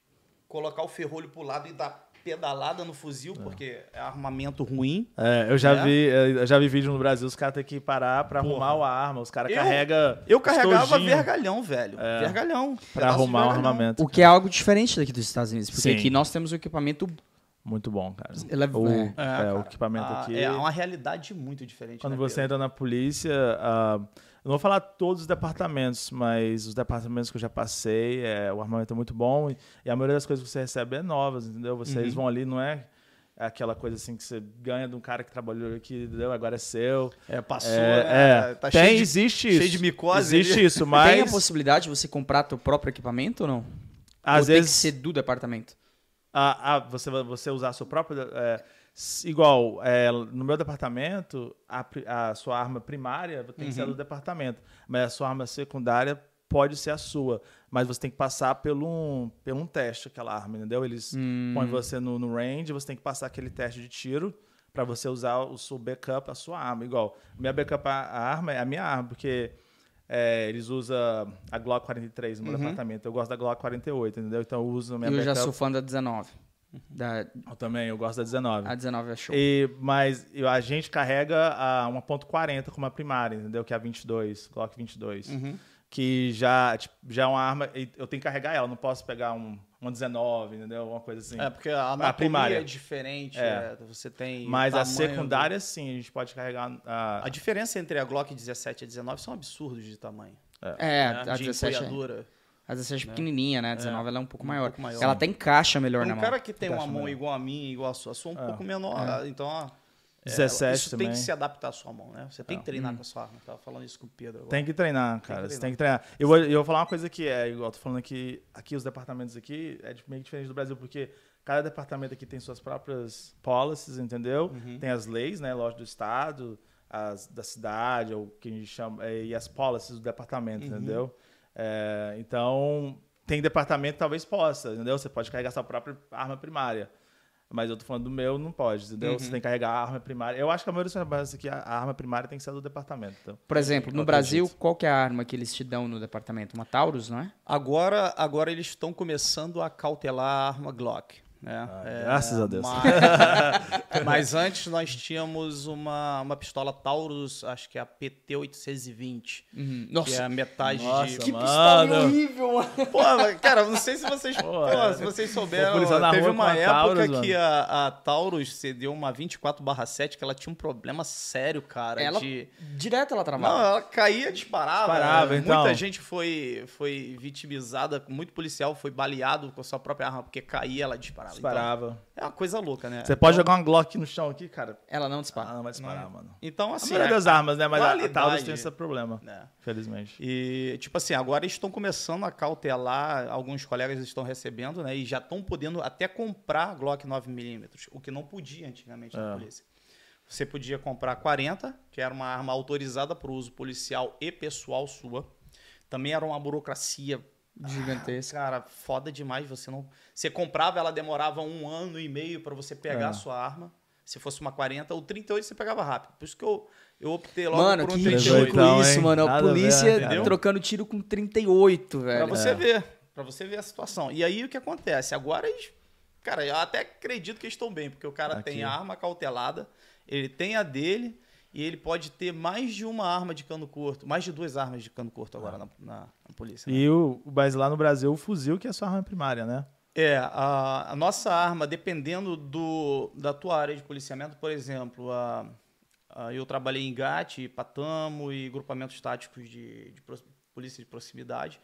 colocar o ferrolho pro lado e dar pedalada no fuzil, porque é armamento ruim. É, eu já É? vi, é, eu já vi vídeo no Brasil, os caras têm que parar pra Porra. arrumar a arma. Os caras carregam. Eu carregava estojinho vergalhão, velho. Vergalhão. pra arrumar o armamento. O que é algo diferente daqui dos Estados Unidos. Porque Sim. aqui nós temos um equipamento. Muito bom, cara. Ele é- o, é. é, cara, o equipamento a- aqui. É uma realidade muito diferente. Quando né, você Pedro? entra na polícia, ah, eu não vou falar todos os departamentos, mas os departamentos que eu já passei, é, o armamento é muito bom e, e a maioria das coisas que você recebe é novas, entendeu? Vocês Uhum. vão ali, não é aquela coisa assim que você ganha de um cara que trabalhou aqui, entendeu? Agora é seu. É, passou, É, né? é. Tá Tem, cheio de, existe cheio isso. de micose Existe ali. isso, Tem a mas possibilidade de você comprar teu próprio equipamento ou não? às ou tem vezes que ser do departamento? Ah, ah, você, vai- você usar a sua própria. é, igual, é, no meu departamento, a, a sua arma primária tem que ser a do departamento. Mas a sua arma secundária pode ser a sua. Mas você tem que passar pelo um, pelo um teste, aquela arma, entendeu? Eles põem você no, no range, você tem que passar aquele teste de tiro para você usar o seu backup, a sua arma. Igual, minha backup, a, arma é a minha arma, porque. é, eles usam a Glock 43 no meu departamento. Eu gosto da Glock 48, entendeu? Então eu uso a minha eu já backup. sou fã da 19. Da, Eu também, eu gosto da 19. a 19 é show. E, mas a gente carrega a uma ponto .40 como a primária, entendeu? Que é a 22, Glock 22. Uhum. Que já, tipo, já é uma arma... e Eu tenho que carregar ela, não posso pegar um, uma 19, entendeu? Uma coisa assim. É, porque a anatomia primária. é diferente. É. é, você tem. mas a secundária, sim, a gente pode carregar... do- A, A diferença entre a Glock 17 e a 19 são absurdos de tamanho. É, né? a de 17 é, empunhadura. a 17 é pequenininha, né? A 19 ela é um pouco maior. pouco maior. Ela até encaixa melhor na Um mão. cara que tem uma mão melhor. igual a minha, igual a sua, a sua um É. pouco menor. Então, ó, é, 17 isso também. tem que se adaptar à sua mão, né? Você tem que treinar com a sua arma. Eu tava falando isso com o Pedro agora. Tem que treinar, cara. que Você treinar. tem que treinar. Eu vou, eu vou falar uma coisa que é, igual eu tô falando aqui, aqui os departamentos aqui é meio diferente do Brasil, porque cada departamento aqui tem suas próprias policies, entendeu? Uhum. Tem as leis, né, lógico, do estado, as da cidade, ou o que a gente chama, é, e as policies do departamento, Uhum. entendeu? É, então, tem departamento que talvez possa, entendeu? Você pode carregar sua própria arma primária. Mas eu tô falando do meu, não pode, entendeu? Uhum. Você tem que carregar a arma primária. Eu acho que a maioria dos trabalhos aqui, a arma primária tem que ser do departamento. Então. Por exemplo, no Brasil, jeito. qual que é a arma que eles te dão no departamento? Uma Taurus, não é? Agora, agora eles estão começando a cautelar a arma Glock. Né? Ah, graças a Deus. Mas, mas antes nós tínhamos uma, uma pistola Taurus, acho que é a PT-820. Que é a metade Nossa, de. que Mano. horrível, mano. Pô, cara, não sei se vocês, Pô, pô, é. se vocês souberam. Teve uma a época Taurus, que a, a Taurus cedeu uma 24/7 que ela tinha um problema sério, cara. Ela, de... direto ela travava. Não, ela caía, disparava. Disparava, Muita então. gente foi, foi vitimizada, muito policial foi baleado com a sua própria arma, porque caía, ela disparava. Disparava. Então, é uma coisa louca, né? Você pode Então- jogar uma Glock no chão aqui, cara. Ela não Ah, dispara. não vai disparar, mano. Então, A assim. maioria é- das armas, né? Mas a- a Taurus tem esse problema, né? felizmente. E, tipo assim, agora eles estão começando a cautelar, alguns colegas estão recebendo, né? E já estão podendo até comprar Glock 9mm, o que não podia antigamente na É. polícia. Você podia comprar 40, que era uma arma autorizada para o uso policial e pessoal sua. Também era uma burocracia Gigantesca. Cara, foda demais. Você não. Você comprava, ela demorava um ano e meio para você pegar É. a sua arma. Se fosse uma 40, o 38 você pegava rápido. Por isso que eu, eu optei logo Mano, por um que 38. ridículo Então, isso, hein? mano. A Nada a polícia trocando tiro com 38, Pra velho. você É. ver. Pra você ver a situação. E aí o que acontece? Agora eles. Cara, eu até acredito que eles estão bem, porque o cara Aqui. tem a arma cautelada, ele tem a dele e ele pode ter mais de uma arma de cano curto, mais de duas armas de cano curto agora na, na- na polícia. né? E o, mas lá no Brasil, o fuzil que é a sua arma primária, né? É, a, a nossa arma, dependendo do, da tua área de policiamento, por exemplo, a, a- eu trabalhei em GAT, Patamo e grupamentos táticos de, de pro- polícia de proximidade.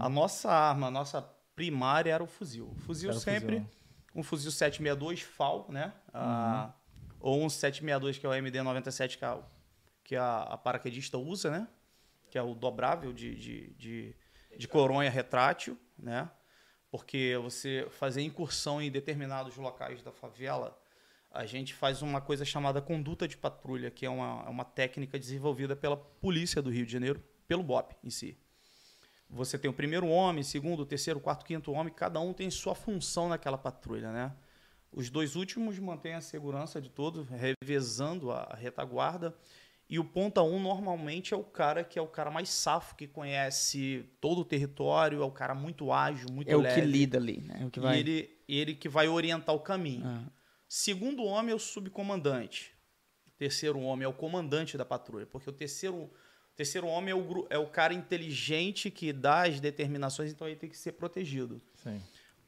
A nossa arma, a nossa primária era o fuzil. O fuzil Era sempre, fuzil. um fuzil 762 FAL, né? Ah, ou um 762 que é o MD97 que a, a paraquedista usa, né? que é o dobrável de, de, de, de coronha retrátil, né? Porque você fazer incursão em determinados locais da favela, a gente faz uma coisa chamada conduta de patrulha, que é uma, é uma técnica desenvolvida pela polícia do Rio de Janeiro, pelo BOP em si. Você tem o primeiro homem, segundo, terceiro, quarto, quinto homem, cada um tem sua função naquela patrulha, né? Os dois últimos mantêm a segurança de todos, revezando a retaguarda. E o ponta 1 um, normalmente é o cara que é o cara mais safo, que conhece todo o território, é o cara muito ágil, muito é leve. É o que lida ali, né? É o que vai... E ele, ele que vai orientar o caminho. Ah. Segundo homem é o subcomandante. O terceiro homem é o comandante da patrulha, porque o terceiro, o terceiro homem é o, é o cara inteligente que dá as determinações, então ele tem que ser protegido. Sim.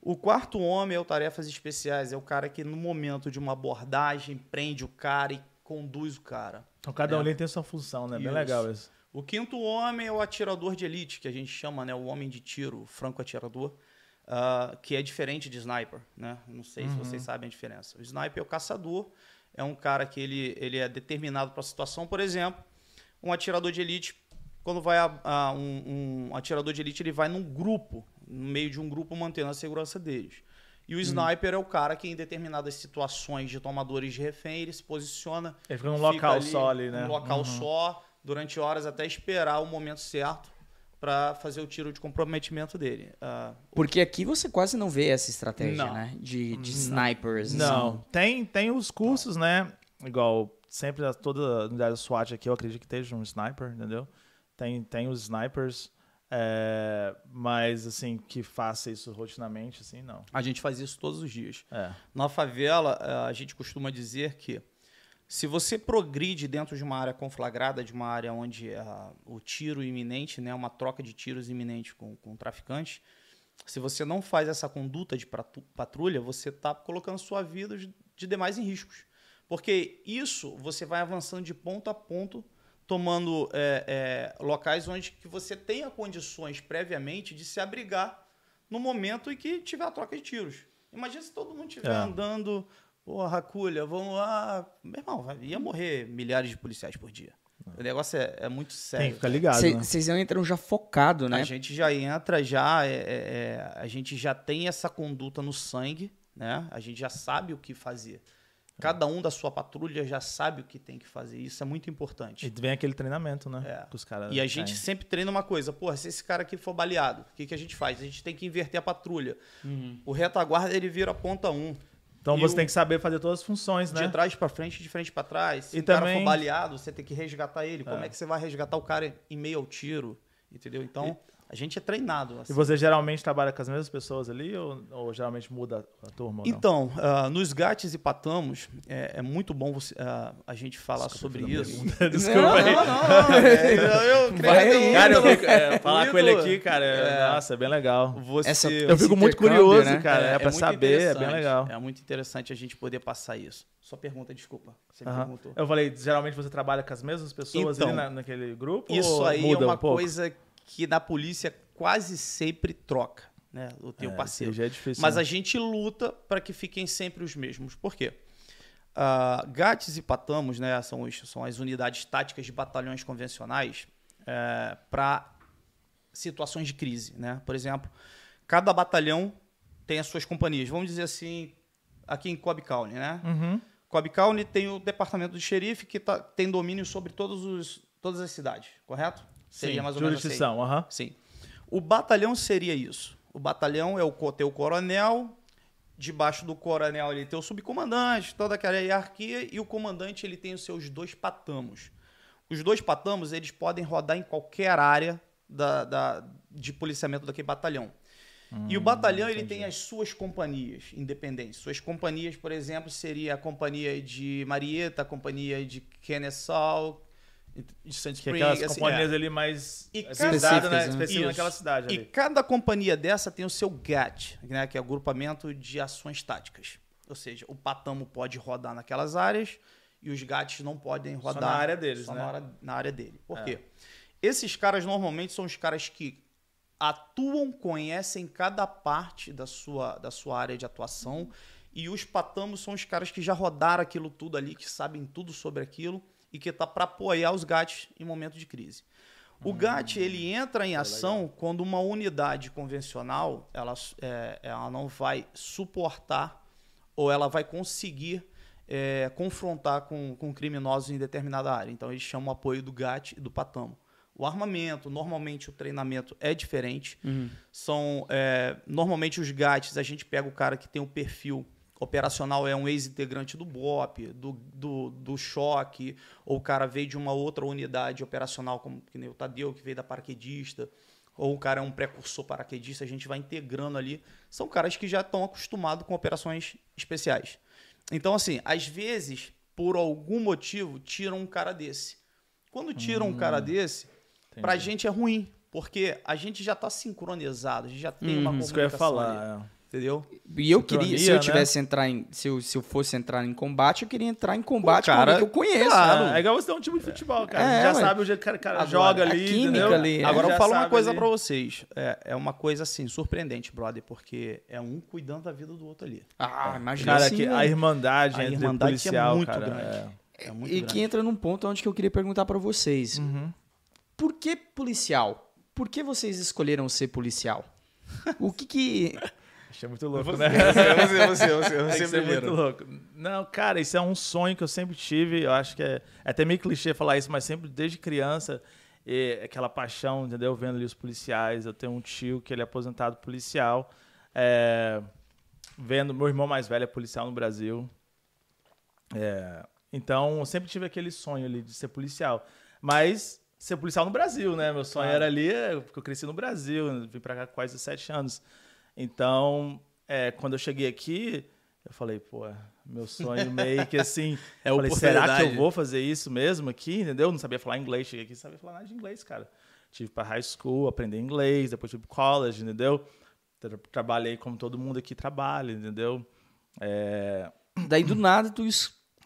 O quarto homem é o tarefas especiais, é o cara que no momento de uma abordagem prende o cara e conduz o cara. Então cada um ali tem sua função, né? Isso. Bem legal isso. O quinto homem é o atirador de elite, que a gente chama, né? O homem de tiro, o franco atirador, uh, que é diferente de sniper, né? Não sei uhum. se vocês sabem a diferença. O sniper é o caçador, é um cara que ele, ele é determinado para a situação. Por exemplo, um atirador de elite, quando vai a, a um, um atirador de elite, ele vai num grupo, no meio de um grupo mantendo a segurança deles. E o hum. sniper é o cara que, em determinadas situações de tomadores de refém, ele se posiciona. Ele fica num local ali, só ali, né? Num local uhum. só, durante horas, até esperar o momento certo para fazer o tiro de comprometimento dele. Uh, Porque aqui você quase não vê essa estratégia, não. né? De, de snipers. Não, assim. tem, tem os cursos, né? Igual sempre toda unidade SWAT aqui, eu acredito que esteja um sniper, entendeu? Tem, tem os snipers. É, mas, assim, que faça isso rotinamente, assim, não. A gente faz isso todos os dias. É. Na favela, é, a gente costuma dizer que se você progride dentro de uma área conflagrada, de uma área onde uh, o tiro iminente, né, uma troca de tiros iminente com, com traficante, se você não faz essa conduta de patrulha, você está colocando sua vida de demais em riscos. Porque isso você vai avançando de ponto a ponto tomando é, é, locais onde que você tenha condições previamente de se abrigar no momento em que tiver a troca de tiros. Imagina se todo mundo estiver é. andando, porra, Raculha, vamos lá. Meu irmão, ia morrer milhares de policiais por dia. O negócio é, é muito sério. Tem que ficar ligado. Vocês né? entram já focado, né? A gente já entra já, é, é, é, a gente já tem essa conduta no sangue, né? A gente já sabe o que fazer. Cada um da sua patrulha já sabe o que tem que fazer. Isso é muito importante. E vem aquele treinamento, né? É. os caras e a gente sempre treina uma coisa. Porra, se esse cara aqui for baleado, o que, que a gente faz? A gente tem que inverter a patrulha. Uhum. O retaguarda, ele vira a ponta 1. Um. Então e você o... tem que saber fazer todas as funções, né? De trás para frente, de frente para trás. Se e o também... cara for baleado, você tem que resgatar ele. Como é. é que você vai resgatar o cara em meio ao tiro? Entendeu? Então... E... A gente é treinado. Assim. E você geralmente trabalha com as mesmas pessoas ali ou, ou geralmente muda a turma? Então, uh, nos gates e patamos, é, é muito bom você, uh, a gente falar Desculpa, sobre isso. Desculpa não, aí. Não, não, é, eu, Vai cara, eu vou é, falar com ele aqui, cara. É, nossa, é bem legal. Você, Essa, eu fico muito curioso, né? cara. É, é para saber, é bem legal. É muito interessante a gente poder passar isso. Só pergunta, desculpa. Você me perguntou. Eu falei, geralmente você trabalha com as mesmas pessoas então, ali na, naquele grupo? Isso aí é uma um coisa que na polícia quase sempre troca, né? O teu é, parceiro. Já é difícil, Mas né? a gente luta para que fiquem sempre os mesmos. Por quê? Uh, GATs e patamos, né, são, são as unidades táticas de batalhões convencionais é, para situações de crise. Né? Por exemplo, cada batalhão tem as suas companhias. Vamos dizer assim, aqui em Cobb County, né? Uhum. Cobb County tem o departamento de xerife que tá, tem domínio sobre todos os, todas as cidades, correto? Seria Sim, mais ou jurisdição, menos assim. Sim. O batalhão seria isso. O batalhão é o teu coronel, debaixo do coronel ele tem o subcomandante, toda aquela hierarquia, e o comandante ele tem os seus dois patamos. Os dois patamos eles podem rodar em qualquer área da, da de policiamento daquele batalhão. Hum, e o batalhão entendi. ele tem as suas companhias independentes. Suas companhias, por exemplo, seria a companhia de Marieta, a companhia de Kennesaw, de. Que aquelas assim, companhias é. ali mais e específicas, né? específicas naquela cidade. E cada companhia dessa tem o seu GAT, né? que é o Agrupamento de Ações Táticas. Ou seja, o Patamo pode rodar naquelas áreas e os GATs não podem rodar. Só na área deles, só né? na, área, na área dele. Por é. quê? Esses caras normalmente são os caras que atuam, conhecem cada parte da sua, da sua área de atuação. E os patamos são os caras que já rodaram aquilo tudo ali, que sabem tudo sobre aquilo e que está para apoiar os GATs em momento de crise. O GAT ele entra em ação quando uma unidade convencional ela, é, ela não vai suportar ou ela vai conseguir é, confrontar com, com criminosos em determinada área. Então eles chamam o apoio do GAT e do PATAMO. O armamento, normalmente o treinamento é diferente. São é, normalmente os GATs a gente pega o cara que tem o perfil operacional é um ex-integrante do BOP, do, do, do choque, ou o cara veio de uma outra unidade operacional, como que nem o Tadeu, que veio da paraquedista, ou o cara é um precursor paraquedista, a gente vai integrando ali. São caras que já estão acostumados com operações especiais. Então, assim, às vezes, por algum motivo, tiram um cara desse. Quando tiram um cara desse, pra gente é ruim, porque a gente já tá sincronizado, a gente já tem uma Uhum, Isso que eu ia comunicação falar. ali, é. Entendeu? E eu queria, se Sincronia, eu né? tivesse entrar em, se eu, se eu fosse entrar em combate, eu queria entrar em combate Pô, com cara, alguém que eu conheço. Claro, né? é igual você ter um time de futebol, cara. É, Você já ué. sabe o jeito que o cara, cara Agora, joga a ali, química entendeu? ali, é. Agora eu falo uma coisa ali. pra vocês. É, é uma coisa assim, surpreendente, brother, porque é um cuidando da vida do outro ali. Ah, imagina Cara, assim, que né? a irmandade A entre irmandade é policial, muito cara, grande. é- É muito e grande. que entra num ponto onde que eu queria perguntar pra vocês. Uhum. Por que policial? Por que vocês escolheram ser policial? O que que... Achei muito louco, né? você, você, você, É que isso é muito louco. Não, cara, isso é um sonho que eu sempre tive. Eu acho que é, é até meio clichê falar isso, mas sempre desde criança, e aquela paixão, entendeu? Vendo ali os policiais. Eu tenho um tio que ele é aposentado policial. é, vendo, meu irmão mais velho é policial no Brasil. É, então, eu sempre tive aquele sonho ali de ser policial. Mas ser policial no Brasil, né? Meu sonho Claro. era ali, é, porque eu cresci no Brasil, vim pra cá com quase sete anos. Então, é, quando eu cheguei aqui, eu falei, pô, meu sonho meio que assim. É falei, será que eu vou fazer isso mesmo aqui? Entendeu? Não sabia falar inglês, cheguei aqui não sabia falar nada de inglês, cara. Tive para high school, aprender inglês, depois tive college, entendeu? Tra- Trabalhei como todo mundo aqui trabalha, entendeu? É, Daí do nada tu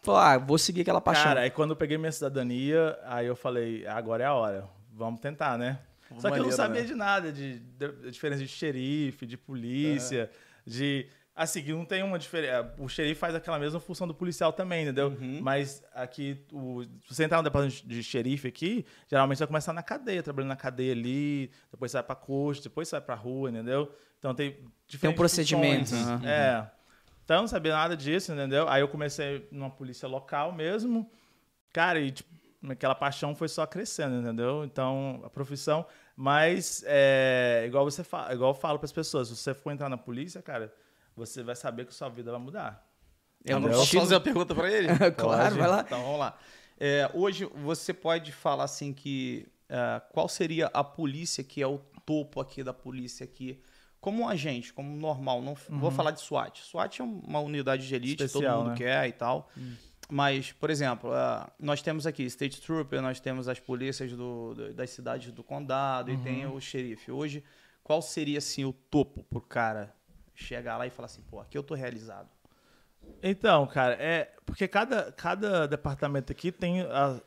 falou, ah, vou seguir aquela paixão. Cara, aí quando eu peguei minha cidadania, aí eu falei, agora é a hora, vamos tentar, né? Só que eu não sabia né? de nada, de, de, de diferença de xerife, de polícia, de... Assim, que não tem uma diferença. O xerife faz aquela mesma função do policial também, entendeu? Uhum. Mas aqui, o, se você entrar no departamento de xerife aqui, geralmente você vai começar na cadeia, trabalhando na cadeia ali, depois você vai pra costa, depois você vai pra rua, entendeu? Então tem diferentes procedimento, funções. aham. É. Então, eu não sabia nada disso, entendeu? Aí eu comecei numa polícia local mesmo. Cara, e tipo, aquela paixão foi só crescendo, entendeu? Então, a profissão. Mas, é, igual você fala, igual eu falo para as pessoas, se você for entrar na polícia, cara, você vai saber que sua vida vai mudar. Eu posso estilo- fazer uma pergunta pra ele? Claro, vai lá. Então, vamos lá. É, hoje, você pode falar assim que... é, qual seria a polícia que é o topo aqui da polícia aqui? Como um agente, como normal. Não vou falar de SWAT. SWAT é uma unidade de elite, Especial, todo mundo né? quer e tal. Mas, por exemplo, é, nós temos aqui State Trooper, nós temos as polícias do- do- das cidades do condado e tem o xerife. Hoje, qual seria assim o topo pro cara chegar lá e falar assim, pô, aqui eu tô realizado? Então, cara, é porque cada, cada departamento aqui tem, a,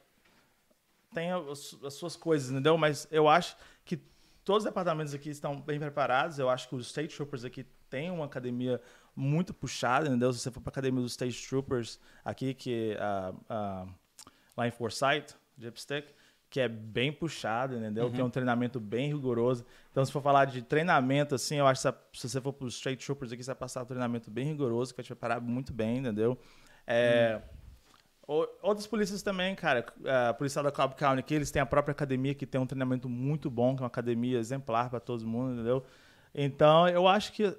tem as, as suas coisas, entendeu? Mas eu acho que todos os departamentos aqui estão bem preparados. Eu acho que os State Troopers aqui têm uma academia muito puxada, entendeu? Se você for para a academia dos State Troopers aqui, que é a, a, lá em Forsyth, Dipstick, que é bem puxado, entendeu? Que é um treinamento bem rigoroso. Então, se for falar de treinamento, assim, eu acho que se- você for para os State Troopers aqui, você vai passar um treinamento bem rigoroso, que vai te preparar muito bem, entendeu? É, o- Outras polícias também, cara. A polícia da Cobb County aqui, eles têm a própria academia que tem um treinamento muito bom, que é uma academia exemplar para todo mundo, entendeu? Então, eu acho que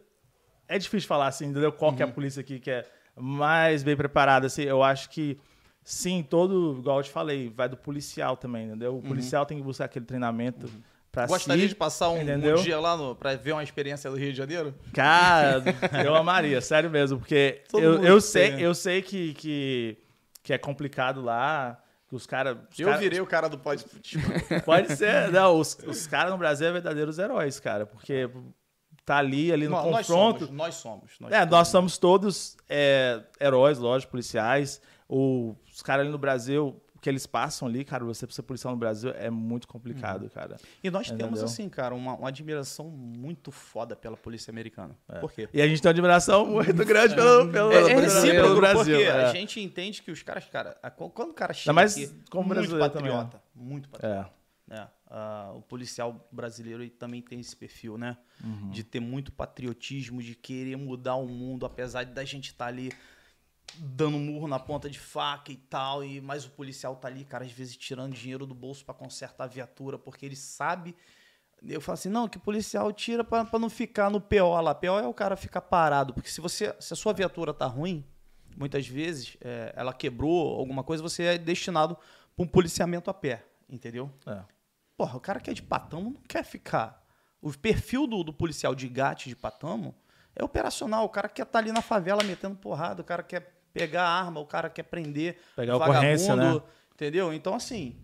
é difícil falar assim, entendeu? Qual que é a polícia aqui que é mais bem preparada, assim. Eu acho que sim, todo, igual eu te falei, vai do policial também, entendeu? O policial tem que buscar aquele treinamento para Gostaria si. de passar um, um dia lá no, pra ver uma experiência do Rio de Janeiro? Cara, eu amaria, sério mesmo, porque Todo eu, eu tem, sei, né? eu sei que, que, que é complicado lá, que os caras. Eu virei o cara do pode Pode ser, não, os, os caras no Brasil é verdadeiros heróis, cara, porque tá ali, ali no Nós- nós confronto. somos, nós somos. Nós É, nós somos todos é, heróis, lógico, policiais. O- os caras ali no Brasil, o que eles passam ali, cara, você ser policial no Brasil é muito complicado, cara. E nós temos, Entendeu? assim, cara, uma, uma admiração muito foda pela polícia americana. Por quê? E a gente tem uma admiração muito grande pelo, pelo, É- é pelo- Brasil. porque é. a gente entende que os caras, cara, quando o cara chega mais aqui, como muito brasileiro também, patriota, muito patriota. É. né? Ah, o policial brasileiro também tem esse perfil, né? Uhum. De ter muito patriotismo, de querer mudar o mundo, apesar de da gente estar ali dando murro na ponta de faca e tal, e mas o policial tá ali, cara, às vezes tirando dinheiro do bolso para consertar a viatura, porque ele sabe eu falo assim, não, que o policial tira para não ficar no PO lá. PO é o cara ficar parado, porque se você se a sua viatura tá ruim, muitas vezes é, ela quebrou alguma coisa, você é destinado para um policiamento a pé, entendeu? É. Porra, o cara que é de Patamo não quer ficar. O perfil do, do policial de GAT de Patamo é operacional. O cara quer estar ali na favela metendo porrada, o cara quer pegar a arma, o cara quer prender Pegar ocorrência, né? entendeu? Então, assim,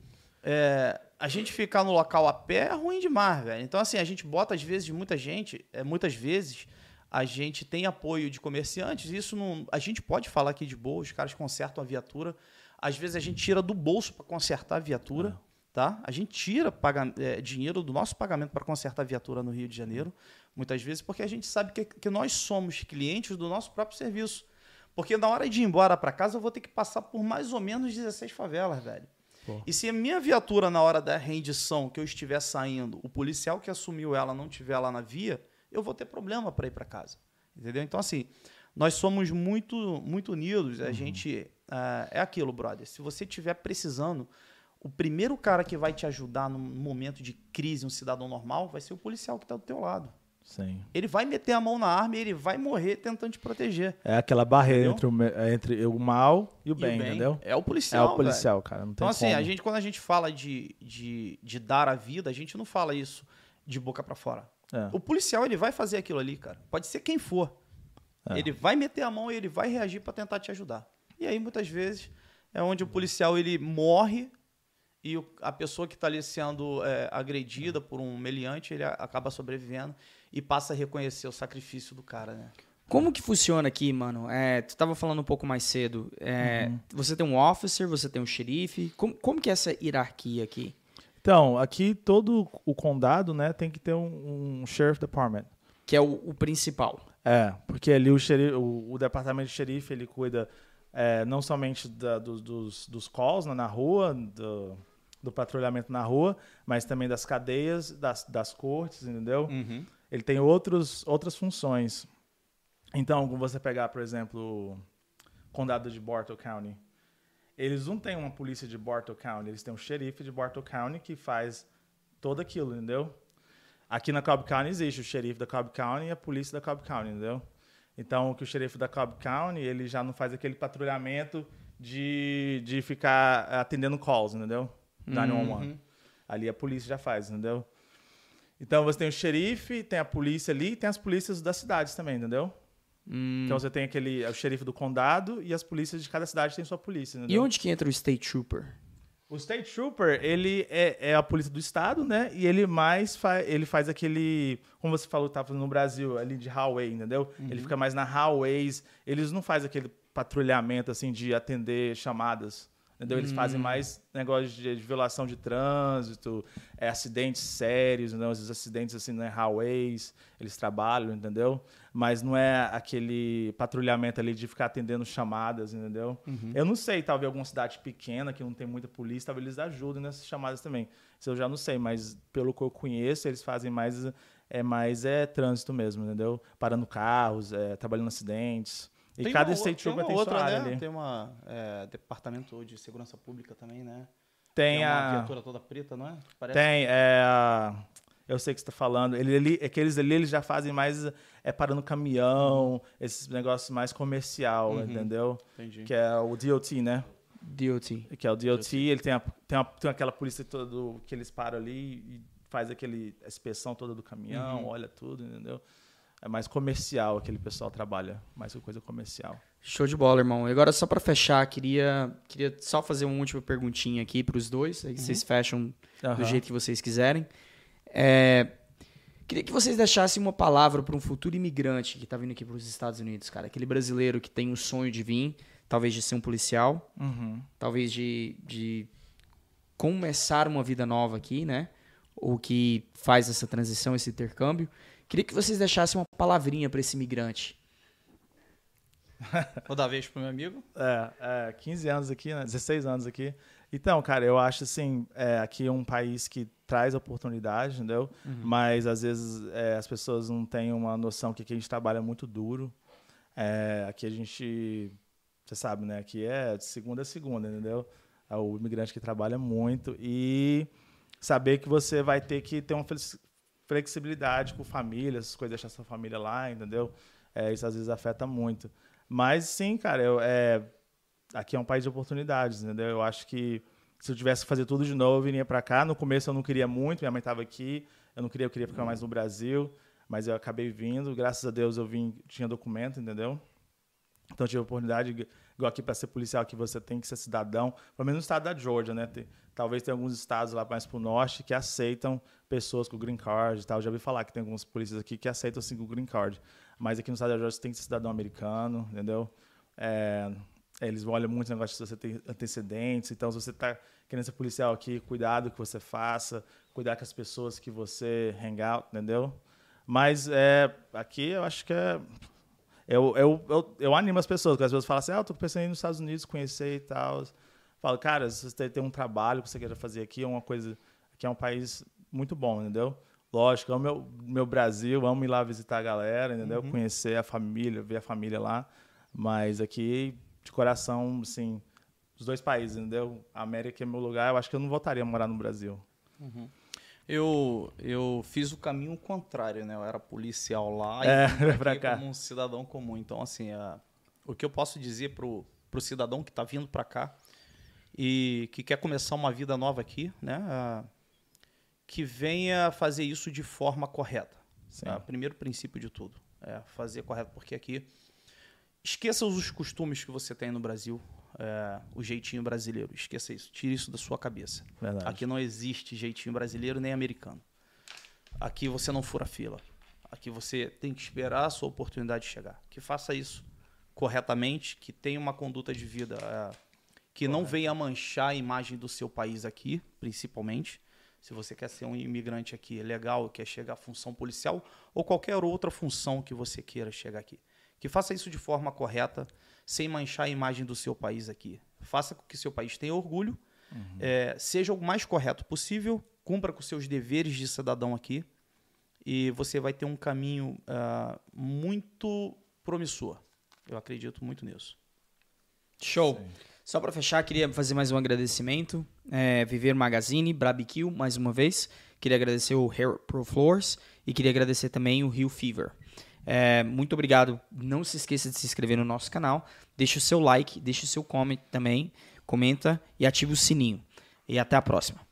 é, a gente ficar no local a pé é ruim demais, velho. Então, assim, a gente bota, às vezes, muita gente, é, muitas vezes, a gente tem apoio de comerciantes, isso não. A gente pode falar aqui de boa, os caras consertam a viatura. Às vezes a gente tira do bolso para consertar a viatura. Tá? A gente tira paga, é, dinheiro do nosso pagamento para consertar a viatura no Rio de Janeiro, muitas vezes, porque a gente sabe que, que nós somos clientes do nosso próprio serviço. Porque na hora de ir embora para casa, eu vou ter que passar por mais ou menos 16 favelas, velho. Pô. E se a minha viatura, na hora da rendição que eu estiver saindo, o policial que assumiu ela não estiver lá na via, eu vou ter problema para ir para casa. Entendeu? Então, assim, nós somos muito, muito unidos. A gente. ah, é aquilo, brother. Se você estiver precisando, o primeiro cara que vai te ajudar num momento de crise, um cidadão normal, vai ser o policial que está do teu lado. Sim. Ele vai meter a mão na arma e ele vai morrer tentando te proteger. É aquela barreira entre o, é entre o mal e o E bem, entendeu? É o É policial. o velho. policial, cara. Não tem Então, assim, como. a gente, quando a gente fala de, de, de dar a vida, a gente não fala isso de boca para fora. É. O policial, ele vai fazer aquilo ali, cara. Pode ser quem for. É. Ele vai meter a mão e ele vai reagir para tentar te ajudar. E aí, muitas vezes, é onde o policial ele morre e o- a pessoa que está ali sendo é, agredida por um meliante, ele a- acaba sobrevivendo e passa a reconhecer o sacrifício do cara, né? Como que funciona aqui, mano? É, tu tava falando um pouco mais cedo. é, Uhum. Você tem um officer, você tem um xerife. Como, como que é essa hierarquia aqui? Então, aqui todo o condado, né, tem que ter um, um sheriff department. Que é o, o principal. É, porque ali o, xerife, o, o departamento de xerife, ele cuida é, não somente da- dos, dos, dos calls né, na rua, do, do patrulhamento na rua, mas também das cadeias, das, das cortes, entendeu? Uhum. Ele tem outros, outras funções. Então, você pegar, por exemplo, o condado de Bartow County, eles não têm uma polícia de Bartow County, eles têm um xerife de Bartow County que faz todo aquilo, entendeu? Aqui na Cobb County existe o xerife da Cobb County e a polícia da Cobb County, entendeu? Então, que o xerife da Cobb County, ele já não faz aquele patrulhamento de, de ficar atendendo calls, entendeu? 911. Ali a polícia já faz, entendeu? Então você tem o xerife, tem a polícia ali, e tem as polícias das cidades também, entendeu? Hum. Então você tem aquele é o xerife do condado e as polícias de cada cidade tem sua polícia, E entendeu? onde que entra o State Trooper? O State Trooper, ele é, é a polícia do estado, né? E ele mais faz, ele faz aquele, como você falou, tá no Brasil, ali de highway, entendeu? Ele fica mais na highways, eles não fazem aquele patrulhamento assim de atender chamadas, entendeu? Eles fazem mais negócio de, de violação de trânsito, é, acidentes sérios, não, esses acidentes assim, né, highways, eles trabalham, entendeu? Mas não é aquele patrulhamento ali de ficar atendendo chamadas, entendeu? Eu não sei, talvez alguma cidade pequena que não tem muita polícia, talvez eles ajudem nessas chamadas também. Isso eu já não sei, mas pelo que eu conheço, eles fazem mais é mais é trânsito mesmo, entendeu? Parando carros, é, trabalhando acidentes. E Tem cada uma, state tem trooper uma tem outra, né? ali. Tem uma é, departamento de segurança pública também, né? Tem uma a viatura toda preta, não é? Parece. Tem, é. a- Eu sei o que você está falando. Ele, ele, aqueles ali eles já fazem mais é parando caminhão, esses negócios mais comercial, Uhum. entendeu? Entendi. Que é o DOT, né? DOT. Que é o DOT, ele tem, a, tem, a- tem aquela polícia toda do- que eles param ali e faz aquele a inspeção toda do caminhão, Uhum. olha tudo, entendeu? É mais comercial, aquele pessoal trabalha mais com coisa comercial. Show de bola, irmão. E agora, só pra fechar, queria, queria só fazer uma última perguntinha aqui pros dois. Aí vocês fecham do Aham. jeito que vocês quiserem. É, queria que vocês deixassem uma palavra para um futuro imigrante que tá vindo aqui pros Estados Unidos, cara. Aquele brasileiro que tem o sonho de vir, talvez de ser um policial, Uhum. talvez de, de começar uma vida nova aqui, né? Ou que faz essa transição, esse intercâmbio. Queria que vocês deixassem uma palavrinha para esse imigrante. Vou dar vez pro meu amigo. É, é, 15 anos aqui, né? 16 anos aqui. Então, cara, eu acho assim, é, aqui é um país que traz oportunidade, entendeu? Uhum. Mas às vezes é, as pessoas não têm uma noção que aqui a gente trabalha muito duro. É, aqui a gente, você sabe, né? Aqui é de segunda a segunda, entendeu? É o imigrante que trabalha muito e saber que você vai ter que ter uma flexibilidade com família, essas coisas, deixar sua família lá, entendeu? É, isso às vezes afeta muito. Mas sim, cara, eu, é, aqui é um país de oportunidades, entendeu? Eu acho que se eu tivesse que fazer tudo de novo, eu viria para cá. No começo eu não queria muito, minha mãe estava aqui, eu não queria, eu queria ficar mais no Brasil, mas eu acabei vindo. Graças a Deus eu vim, tinha documento, entendeu? Então tive a oportunidade, igual aqui para ser policial, que você tem que ser cidadão, pelo menos no estado da Georgia, né? Tem, talvez tenha alguns estados lá mais para o norte que aceitam pessoas com green card e tal. Eu já ouvi falar que tem alguns polícias aqui que aceitam assim com green card. Mas aqui no estado da Georgia você tem que ser cidadão americano, entendeu? É, eles olham muito o negócio se você tem antecedentes. Então, se você está querendo ser policial aqui, cuidado que você faça, cuidar com as pessoas que você hang out, entendeu? Mas é, aqui eu acho que é. Eu, eu, eu, eu animo as pessoas, porque as pessoas falam assim: ah, eu tô pensando em ir nos Estados Unidos conhecer e tal. Falo, cara, se você tem um trabalho que você queira fazer aqui, é uma coisa. Aqui é um país muito bom, entendeu? Lógico, é o meu, meu Brasil, amo ir lá visitar a galera, entendeu? Uhum. Conhecer a família, ver a família lá. Mas aqui de coração, assim, os dois países, entendeu? A América é meu lugar, eu acho que eu não voltaria a morar no Brasil. Uhum. Eu, eu fiz o caminho contrário, né? Eu era policial lá é, e pra cá. como um cidadão comum. Então, assim, a, o que eu posso dizer pro, pro cidadão que está vindo para cá e que quer começar uma vida nova aqui, né? A, que venha fazer isso de forma correta. É o primeiro princípio de tudo. É fazer correto, porque aqui Esqueça os costumes que você tem no Brasil, é, o jeitinho brasileiro. Esqueça isso. Tire isso da sua cabeça. Verdade. Aqui não existe jeitinho brasileiro nem americano. Aqui você não fura fila. Aqui você tem que esperar a sua oportunidade de chegar. Que faça isso corretamente, que tenha uma conduta de vida é, que Correto. não venha manchar a imagem do seu país aqui, principalmente. Se você quer ser um imigrante aqui legal, quer chegar à função policial ou qualquer outra função que você queira chegar aqui. Que faça isso de forma correta, sem manchar a imagem do seu país aqui. Faça com que seu país tenha orgulho, uhum. é, seja o mais correto possível, cumpra com seus deveres de cidadão aqui e você vai ter um caminho uh, muito promissor. Eu acredito muito nisso. Show. Sim. Só para fechar, queria fazer mais um agradecimento. É, Viver Magazine, Barbecue, mais uma vez. Queria agradecer o Hair Pro Floors e queria agradecer também o Rio Fever. É, muito obrigado. Não se esqueça de se inscrever no nosso canal. Deixe o seu like, deixe o seu comment também. Comenta e ative o sininho. E até a próxima.